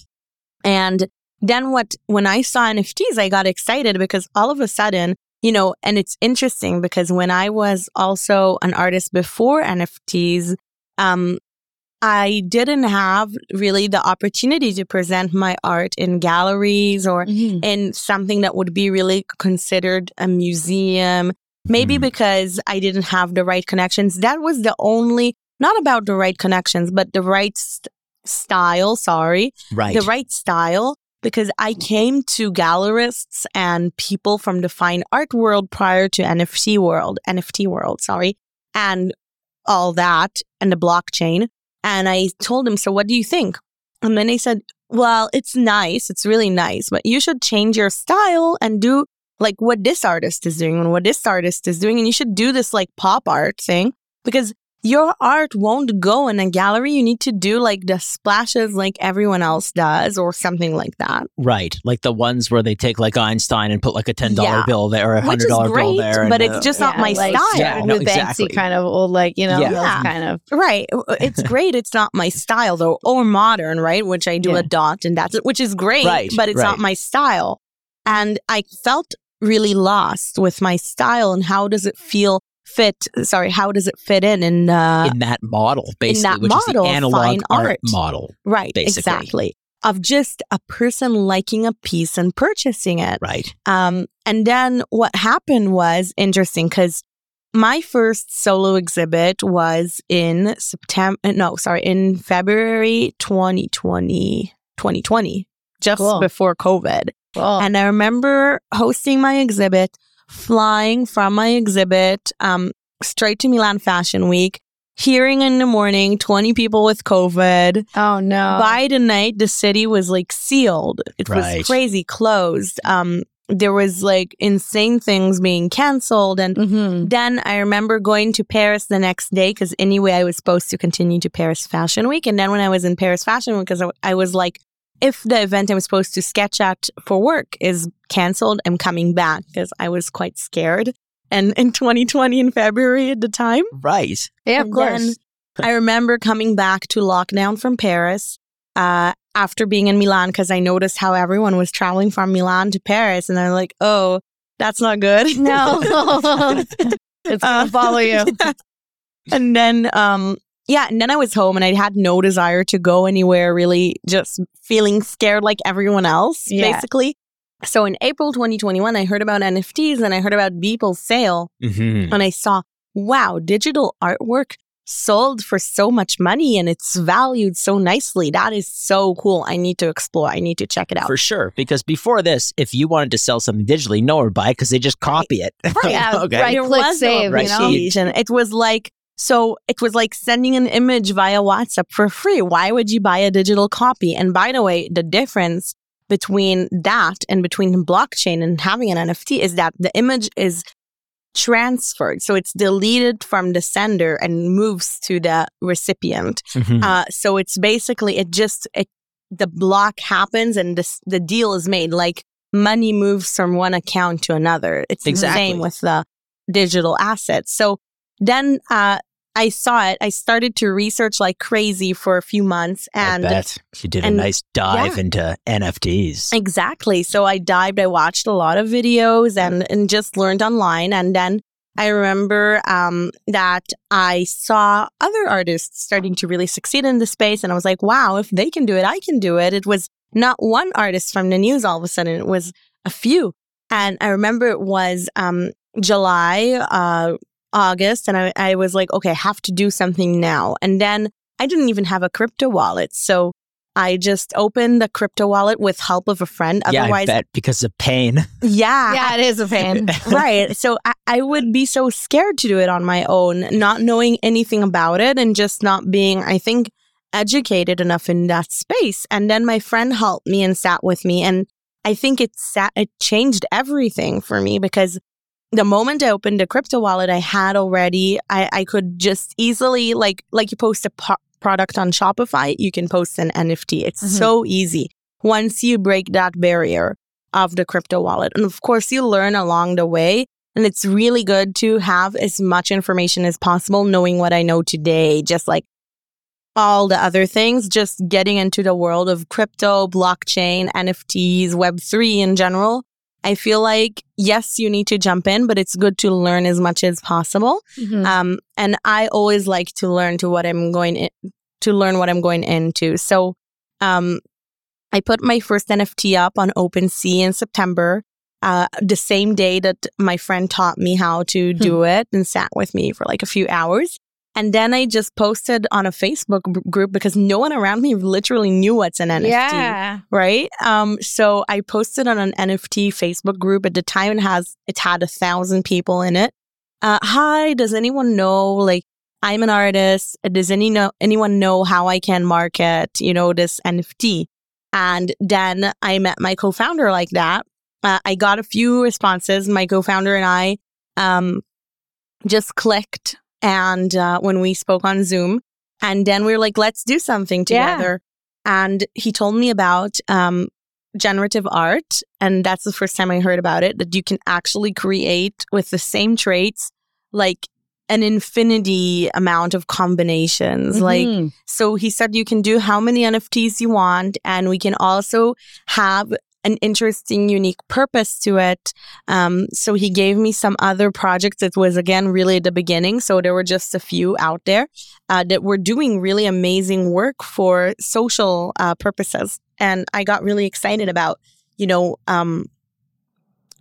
And then what when I saw NFTs, I got excited because all of a sudden, you know, and it's interesting because when I was also an artist before NFTs, um, I didn't have really the opportunity to present my art in galleries or Mhm. in something that would be really considered a museum. Maybe Mhm. because I didn't have the right connections. That was the only, not about the right connections, but the right st- style. Sorry Right. the right style because I came to gallerists and people from the fine art world prior to NFT world, NFT world, sorry, and all that and the blockchain. And I told him, so what do you think? And then he said, well, it's nice. It's really nice, but you should change your style and do like what this artist is doing and what this artist is doing. And you should do this like pop art thing because your art won't go in a gallery. You need to do like the splashes like everyone else does or something like that. Right, like the ones where they take like Einstein and put like a ten dollar Yeah. bill there or a hundred Which hundred is dollar bill great, there, but and, it's uh, just not my like, style. Yeah, with no, Banksy exactly. kind of old, like you know, Yeah. Yeah. kind of. Right. It's great. It's not my style though, or modern, right? Which I do Yeah. a dot and that's it, which is great, Right, but it's right. not my style. And I felt really lost with my style and how does it feel fit? Sorry, how does it fit in? And uh, in that model, basically, that which model is of the analog fine art, art. model, right, basically. exactly. Of just a person liking a piece and purchasing it. right? Um, and then what happened was interesting because my first solo exhibit was in September, no, sorry, in February 2020, 2020, just Cool. before COVID. Well, And I remember hosting my exhibit, flying from my exhibit um, straight to Milan Fashion Week, hearing in the morning 20 people with COVID. oh no. By the night, the city was like sealed. It Right. was crazy closed. Um, there was like insane things being canceled. And hmm then I remember going to Paris the next day because anyway, I was supposed to continue to Paris Fashion Week. And then when I was in Paris Fashion Week, because I, I was like, if the event I'm supposed to sketch at for work is canceled, I'm coming back because I was quite scared. And in 2020 in February at the time, Right. Yeah, of and course. then I remember coming back to lockdown from Paris uh, after being in Milan because I noticed how everyone was traveling from Milan to Paris. And I'm like, oh, that's not good. no, it's gonna Uh, follow you. and then, um, yeah, and then I was home and I had no desire to go anywhere really, just feeling scared like everyone else, Yeah. basically. So in April 2021, I heard about NFTs and I heard about Beeple's sale Mm-hmm. and I saw, wow, digital artwork sold for so much money and it's valued so nicely. That is so cool. I need to explore. I need to check it out. For sure. Because before this, if you wanted to sell something digitally, no one would buy it because they just copy it. Yeah, okay. right. There click was no save, you know? appreciation. It was like so it was like sending an image via WhatsApp for free. Why would you buy a digital copy? And by the way, the difference between that and between blockchain and having an NFT is that the image is transferred. So it's deleted from the sender and moves to the recipient. Mhm. Uh, so it's basically it just it, the block happens and the the deal is made. Like money moves from one account to another. It's Exactly. the same with the digital assets. So then uh, I saw it. I started to research like crazy for a few months, and you did a nice dive yeah. into NFTs. Exactly. So I dived, I watched a lot of videos and, and just learned online. And then I remember um, that I saw other artists starting to really succeed in the space. And I was like, wow, if they can do it, I can do it. It was not one artist from the news all of a sudden, it was a few. And I remember it was um, July, uh, August, and I, I was like, okay, I have to do something now. And then I didn't even have a crypto wallet. So I just opened the crypto wallet with help of a friend. yeah, I Otherwise, bet because of pain. yeah, Yeah, it is a pain. right. So I, I would be so scared to do it on my own, not knowing anything about it and just not being, I think, educated enough in that space. And then my friend helped me and sat with me. And I think it sat, it changed everything for me because the moment I opened the crypto wallet, I had already, I, I could just easily, like, like you post a po- product on Shopify, you can post an NFT. It's Mhm. so easy once you break that barrier of the crypto wallet. And of course, you learn along the way. And it's really good to have as much information as possible, knowing what I know today, just like all the other things, just getting into the world of crypto, blockchain, NFTs, Web3 in general. I feel like, yes, you need to jump in, but it's good to learn as much as possible. Mhm. Um, and I always like to learn to what I'm going in, to learn what I'm going into. So, um, I put my first NFT up on OpenSea in September, uh, the same day that my friend taught me how to do it and sat with me for like a few hours. And then I just posted on a Facebook group because no one around me literally knew what's an NFT Yeah. right? Um, so I posted on an NFT Facebook group at the time. It has it had a thousand people in it. Uh, hi, does anyone know? Like, I'm an artist. Does any know anyone know how I can market? You know this NFT. And then I met my co-founder like that. Uh, I got a few responses. My co-founder and I um, just clicked, and uh, when we spoke on Zoom, and then we were like, let's do something Yeah. together. And he told me about um, generative art. And that's the first time I heard about it that you can actually create with the same traits, like an infinity amount of combinations. Like, Mhm. so he said you can do how many NFTs you want, and we can also have an interesting, unique purpose to it. Um, so he gave me some other projects. It was again really at the beginning, so there were just a few out there uh, that were doing really amazing work for social uh, purposes, and I got really excited about, you know, um,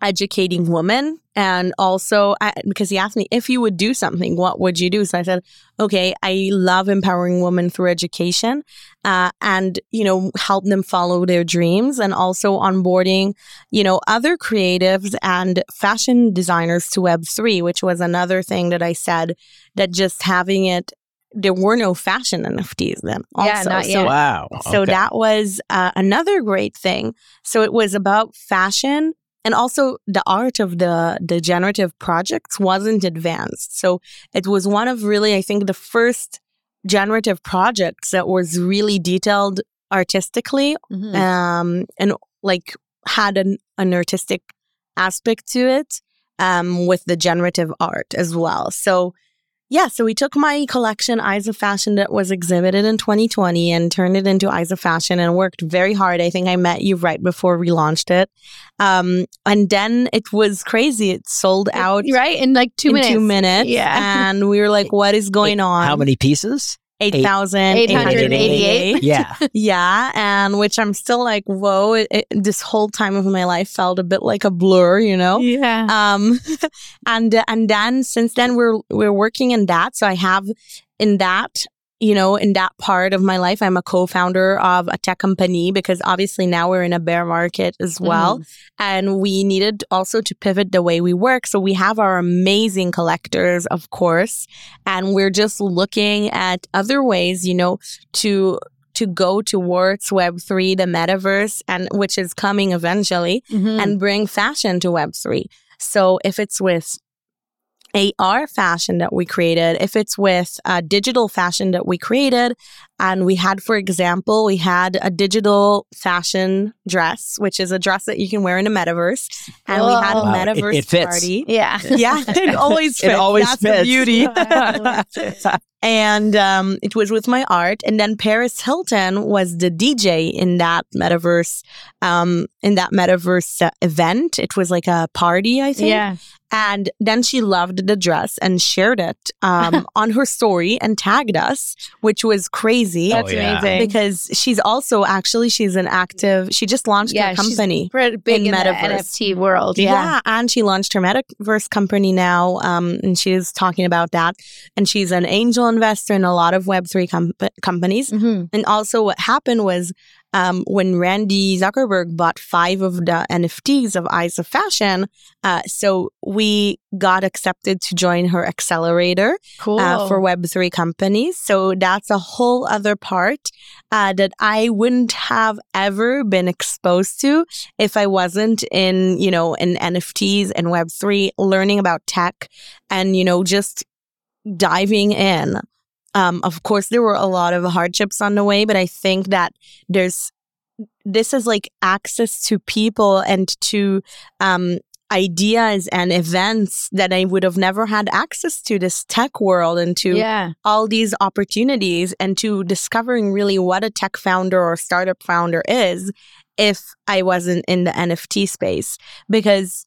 educating women and also I, because he asked me if you would do something what would you do so i said okay i love empowering women through education uh, and you know help them follow their dreams and also onboarding you know other creatives and fashion designers to web3 which was another thing that i said that just having it there were no fashion nfts then also Yeah, not So yet. Wow. so okay. that was uh, another great thing. So it was about fashion and also the art of the the generative projects wasn't advanced. So it was one of really I think the first generative projects that was really detailed artistically Mhm. um, and like had an, an artistic aspect to it um, with the generative art as well. So yeah, so we took my collection Eyes of Fashion that was exhibited in 2020 and turned it into Eyes of Fashion and worked very hard. I think I met you right before we launched it. Um, and then it was crazy. It sold out right in like two in minutes. two minutes. Yeah. And we were like, what is going on? How many pieces? 8,888. Yeah. Yeah, and which I'm still like, whoa! It, it- this whole time of my life felt a bit like a blur, you know. Yeah. Um, and and then since then we're we're working in that. So I have in that, you know, in that part of my life, I'm a co-founder of a tech company because obviously now we're in a bear market as well, and we needed also to pivot the way we work. So we have our amazing collectors, of course, and we're just looking at other ways, you know, to to go towards Web3, the metaverse, and which is coming eventually, Mhm. and bring fashion to Web3. So if it's with AR fashion that we created, if it's with uh, digital fashion that we created, and we had, for example, we had a digital fashion dress, which is a dress that you can wear in a metaverse, and we had a Wow. Wow, it- metaverse it fits. party. yeah. Yeah, it always It fits. always That's the fits. beauty. and um, it was with my art. And then Paris Hilton was the DJ in that metaverse, um, in that metaverse uh, event. It was like a party, I think. Yeah. And then she loved the dress and shared it um, on her story and tagged us, which was crazy. That's Oh, yeah. amazing. Because she's also actually she's an active. She just launched Yeah, her she's company. Pretty big in, in the metaverse. NFT world. Yeah. Yeah. and she launched her metaverse company now, um, and she's talking about that. And she's an angel investor in a lot of Web three com- companies. hmm And also, what happened was um, when Randy Zuckerberg bought five of the NFTs of Eyes of Fashion, uh, so we got accepted to join her accelerator Cool. uh, for Web3 companies. So that's a whole other part uh, that I wouldn't have ever been exposed to if I wasn't in, you know, in NFTs and Web3, learning about tech and, you know, just diving in. Um, of course, there were a lot of hardships on the way, but I think that there's this is like access to people and to um, ideas and events that I would have never had access to this tech world and to yeah. all these opportunities and to discovering really what a tech founder or startup founder is if I wasn't in the NFT space. Because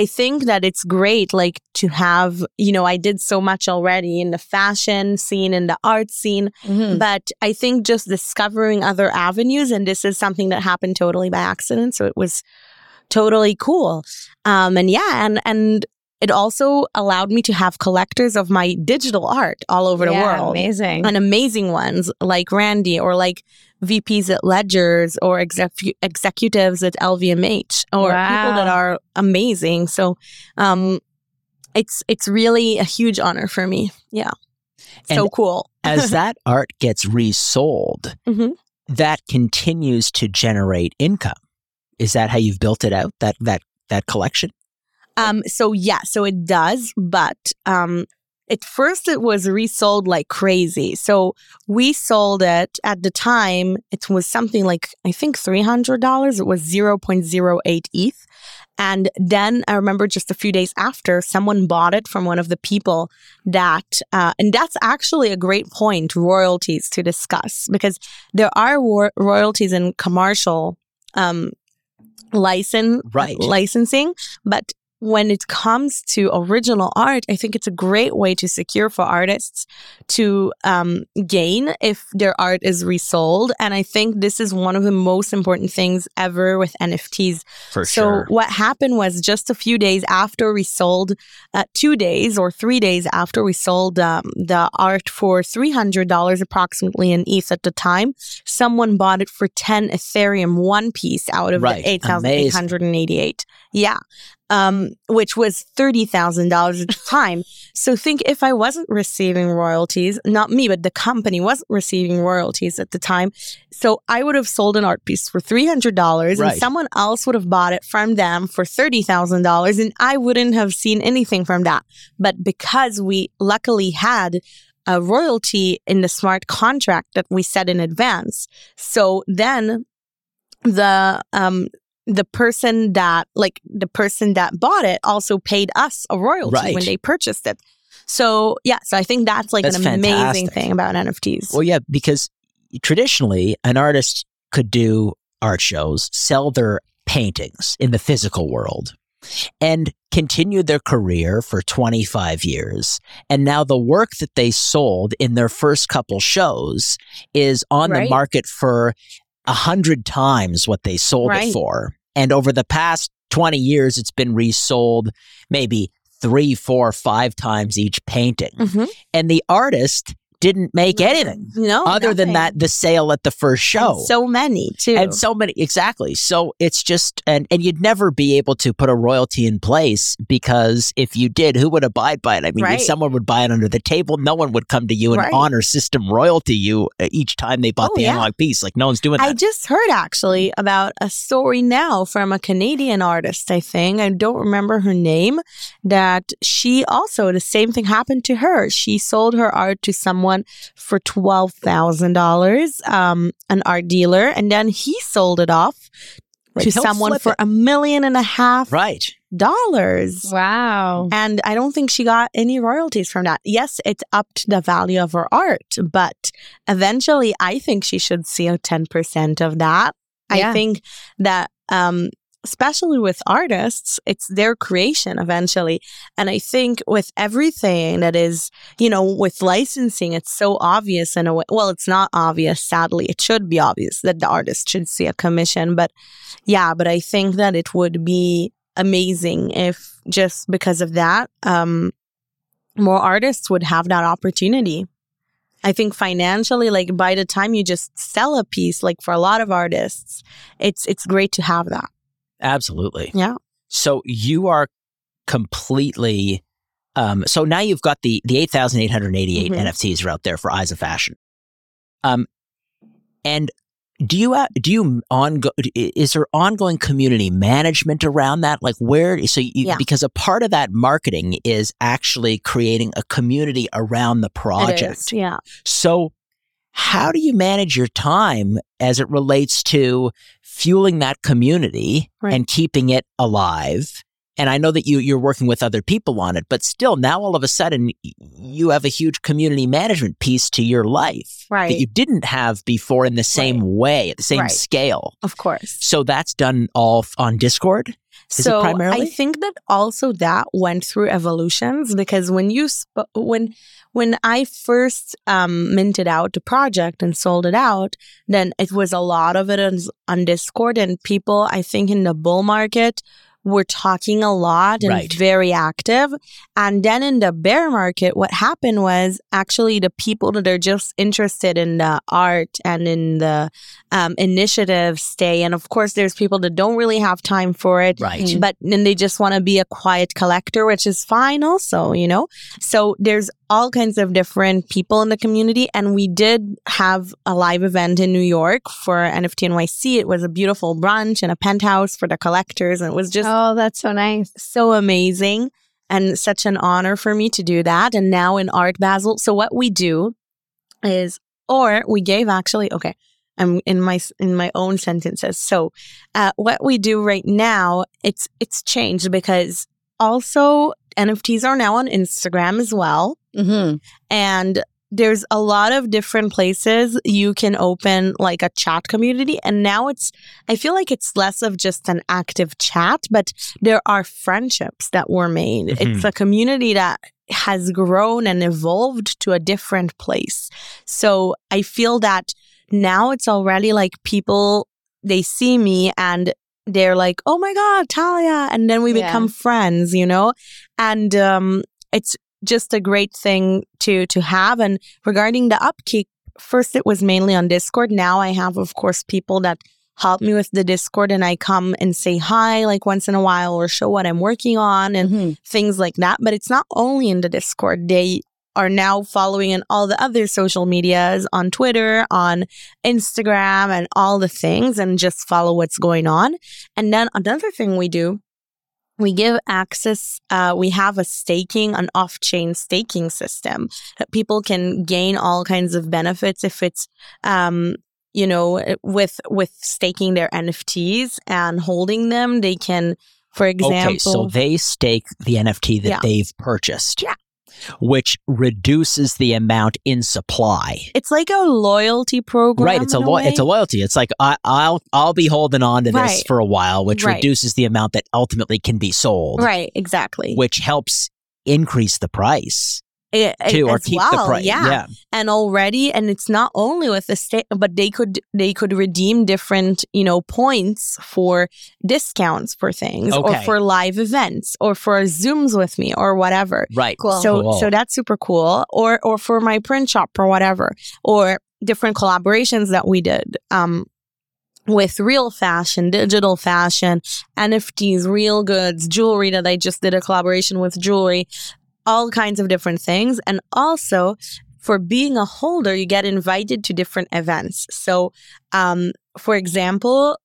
I think that it's great, like to have, you know, I did so much already in the fashion scene, in the art scene, Mhm. but I think just discovering other avenues, and this is something that happened totally by accident. So it was totally cool. Um, and yeah, and and it also allowed me to have collectors of my digital art all over the Yeah, world. Amazing. And amazing ones like Randy or like VPs at Ledgers or exec- executives at LVMH or people that are amazing. So um it's it's really a huge honor for me. Yeah. So cool. As that art gets resold, Mhm. that continues to generate income. Is that how you've built it out? That that that collection? Um, so yeah, so it does, but um, at first it was resold like crazy. So we sold it at the time. It was something like I think three hundred dollars. It was zero point zero eight ETH. And then I remember just a few days after, someone bought it from one of the people that, uh, and that's actually a great point, royalties to discuss because there are ro- royalties in commercial um, license Right. licensing, but when it comes to original art, I think it's a great way to secure for artists to um, gain if their art is resold. And I think this is one of the most important things ever with NFTs. For so sure. what happened was just a few days after we sold, uh, two days or three days after we sold um, the art for three hundred dollars approximately in ETH at the time, someone bought it for ten Ethereum one piece out of Right. the eight thousand eight hundred and eighty-eight. Yeah. Um, which was thirty thousand dollars at the time. So think if I wasn't receiving royalties, not me, but the company wasn't receiving royalties at the time. So I would have sold an art piece for three hundred dollars, Right. and someone else would have bought it from them for thirty thousand dollars, and I wouldn't have seen anything from that. But because we luckily had a royalty in the smart contract that we set in advance, so then the um the person that like the person that bought it also paid us a royalty Right. when they purchased it. So yeah, so I think that's like That's an amazing thing about NFTs. Well, yeah, because traditionally an artist could do art shows, sell their paintings in the physical world, and continue their career for 25 years. And now the work that they sold in their first couple shows is on the market for a hundred times what they sold it for. And over the past 20 years, it's been resold maybe three, four, five times each painting Mhm. and the artist didn't make anything No, other than that the sale at the first show. And so many too. and so many exactly so it's just and and you'd never be able to put a royalty in place because if you did who would abide by it i mean Right. someone would buy it under the table no one would come to you and Right. honor system royalty you uh, each time they bought Oh, the yeah. analog piece like no one's doing that. I just heard actually about a story now from a Canadian artist, I think. I don't remember her name. That she also, the same thing happened to her. She sold her art to someone for $12,000, um, an art dealer, and then he sold it off Right, to he'll someone for it. a million and a half right dollars. Wow. And I don't think she got any royalties from that. Yes, it upped the value of her art, but eventually I think she should see a 10% of that. Yeah. I think that, um, especially with artists, it's their creation eventually. And I think with everything that is, you know, with licensing, it's so obvious in a way. Well, it's not obvious, sadly. It should be obvious that the artist should see a commission. But yeah, but I think that it would be amazing if just because of that, um, more artists would have that opportunity. I think financially, like by the time you just sell a piece, like for a lot of artists, it's it's great to have that. Absolutely Yeah. so you are completely um so now you've got the the 8888 Mhm. nfts are out there for eyes of fashion um and do you uh, do you ongo is there ongoing community management around that like where so you Yeah. because a part of that marketing is actually creating a community around the project is, Yeah. so how do you manage your time as it relates to fueling that community Right. and keeping it alive and I know that you you're working with other people on it, but still now all of a sudden you have a huge community management piece to your life that you didn't have before in the same way, at the same Right. scale. Of course. So that's done all on Discord. Is so? I think that also that went through evolutions because when you sp- when when I first um, minted out the project and sold it out, then it was a lot of it on, on Discord and people I think in the bull market were talking a lot and Right. very active. And then in the bear market, what happened was actually the people that are just interested in the art and in the um, initiative stay. And of course, there's people that don't really have time for it Right. but then they just want to be a quiet collector, which is fine also, you know? So there's all kinds of different people in the community. And we did have a live event in New York for NFT NYC. It was a beautiful brunch and a penthouse for the collectors. And it was just Oh, that's so nice. so amazing and such an honor for me to do that. And now in Art Basel. So what we do is, or we gave actually, okay, I'm in my in my own sentences. So uh, what we do right now, it's it's changed because also NFTs are now on Instagram as well. Mm-hmm. And there's a lot of different places you can open like a chat community. And now it's, I feel like it's less of just an active chat, but there are friendships that were made. Mhm. It's a community that has grown and evolved to a different place. So I feel that now it's already like people, they see me and they're like, oh my God, Talia. And then we Yeah. become friends, you know? And um, it's just a great thing to to have. And regarding the upkeep, first it was mainly on Discord. Now I have, of course, people that help me with the Discord and I come and say hi like once in a while or show what I'm working on and Mm-hmm. things like that. But it's not only in the Discord. They are now following in all the other social medias on Twitter, on Instagram, and all the things, and just follow what's going on. And then another thing we do, we give access, uh, we have a staking, an off chain staking system that people can gain all kinds of benefits if it's, um, you know, with with staking their NFTs and holding them, they can, for example, Okay, so they stake the NFT that Yeah. they've purchased. Yeah. Which reduces the amount in supply. it's like a loyalty program. right, it's a lo- it's a loyalty. It's like I, I'll I'll be holding on to this Right. for a while, which Right. reduces the amount that ultimately can be sold, right, exactly. which helps increase the price. Eh, eh, too, or keep well. the price. Yeah. yeah. and already and it's not only with the state but they could they could redeem different you know points for discounts for things or for live events or for zooms with me or whatever Right. Cool. so Cool. so that's super cool or or for my print shop or whatever or different collaborations that we did um with real fashion, digital fashion, NFTs, real goods, jewelry that I just did a collaboration with jewelry, all kinds of different things. And also for being a holder, you get invited to different events. So, um, for example,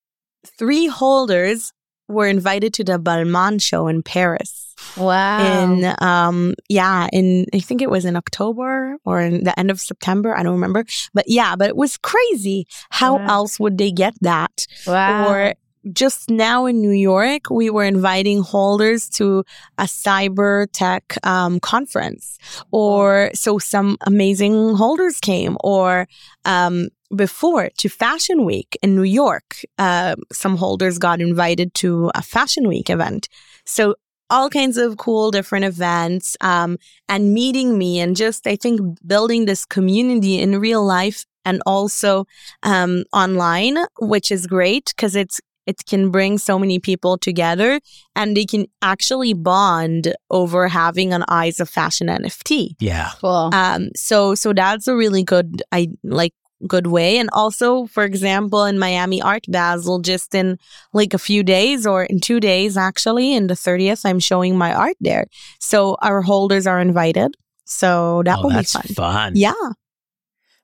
three holders were invited to the Balmain show in Paris Wow. in um yeah in i think it was in october or in the end of september i don't remember but yeah but it was crazy how Wow. else would they get that wow. or just now in new york we were inviting holders to a cyber tech um, conference. Or so some amazing holders came. Or um, before to fashion week in new york uh, some holders got invited to a fashion week event. So all kinds of cool different events um, and meeting me and just i think building this community in real life and also um, online which is great because it's it can bring so many people together and they can actually bond over having an eyes of fashion nft Yeah. cool. um so so that's a really good i like good way and also for example in miami art basel just in like a few days or in two days actually in the 30th i'm showing my art there so our holders are invited so that oh, will be fun fun. yeah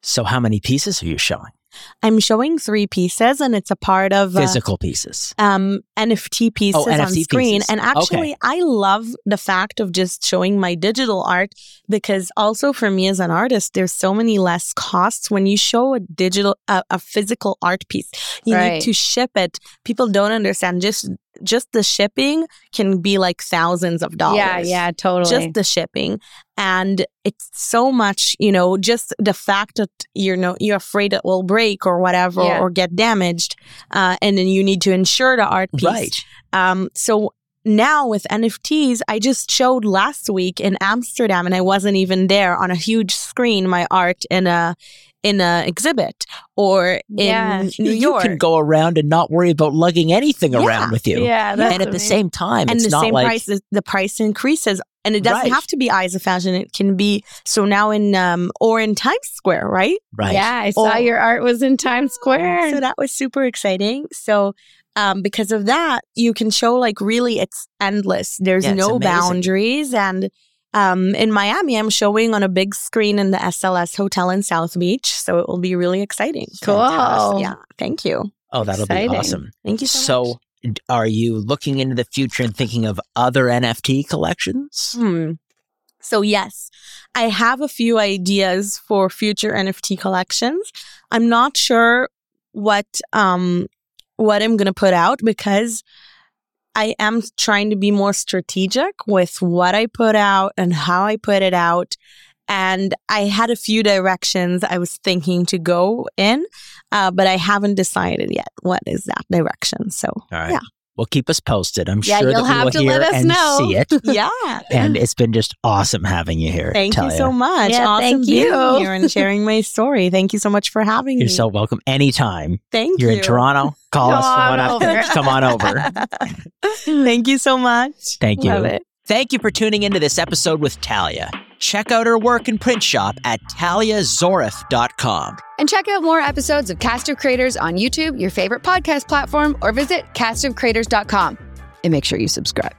So, how many pieces are you showing? I'm showing three pieces and it's a part of uh, Physical pieces. um NFT pieces Oh, on NFT screen. pieces. And actually, I love the fact of just showing my digital art because also for me as an artist, there's so many less costs when you show a digital, a, a physical art piece. You Right. need to ship it. People don't understand just just the shipping can be like thousands of dollars yeah, yeah, totally. just the shipping and it's so much you know just the fact that you're no you're afraid it will break or whatever Yeah. or get damaged uh, and then you need to insure the art piece Right. um so now with NFTs, I just showed last week in Amsterdam, and I wasn't even there on a huge screen. My art in a in a exhibit or in Yeah. New you can go around and not worry about lugging anything Yeah. around with you. yeah, that's and at the same time, and it's the not same like price the, the price increases and it doesn't Right. have to be eyes of fashion it can be so now in um or in times square right right. Yeah, I saw Oh. your art was in Times Square. so that was super exciting so um because of that you can show like really it's endless there's Yeah, it's no amazing. boundaries and um, in Miami, I'm showing on a big screen in the SLS Hotel in South Beach, so it will be really exciting. Cool. Fantastic. Yeah, thank you, Oh, that'll Exciting. be awesome. thank you so. So, d- are you looking into the future and thinking of other NFT collections? Hmm. So yes, I have a few ideas for future NFT collections. I'm not sure what um what I'm gonna put out because I am trying to be more strategic with what I put out and how I put it out. And I had a few directions I was thinking to go in, uh, but I haven't decided yet what is that direction. So right. Yeah. Well, keep us posted. I'm Yeah, sure you'll that we have will to hear let us and know. see it. yeah, And it's been just awesome having you here. Thank you so much. Yeah, awesome thank being you. here and sharing my story. Thank you so much for having me. You're so welcome anytime. Thank You're you. in Toronto. Call us. Come Come on on, over. come on over. Thank you so much. Thank you. Love it. Thank you for tuning into this episode with Talia. Check out her work and print shop at taliazoref.com. And check out more episodes of Cast of Creators on YouTube, your favorite podcast platform, or visit castofcreators.com. And make sure you subscribe.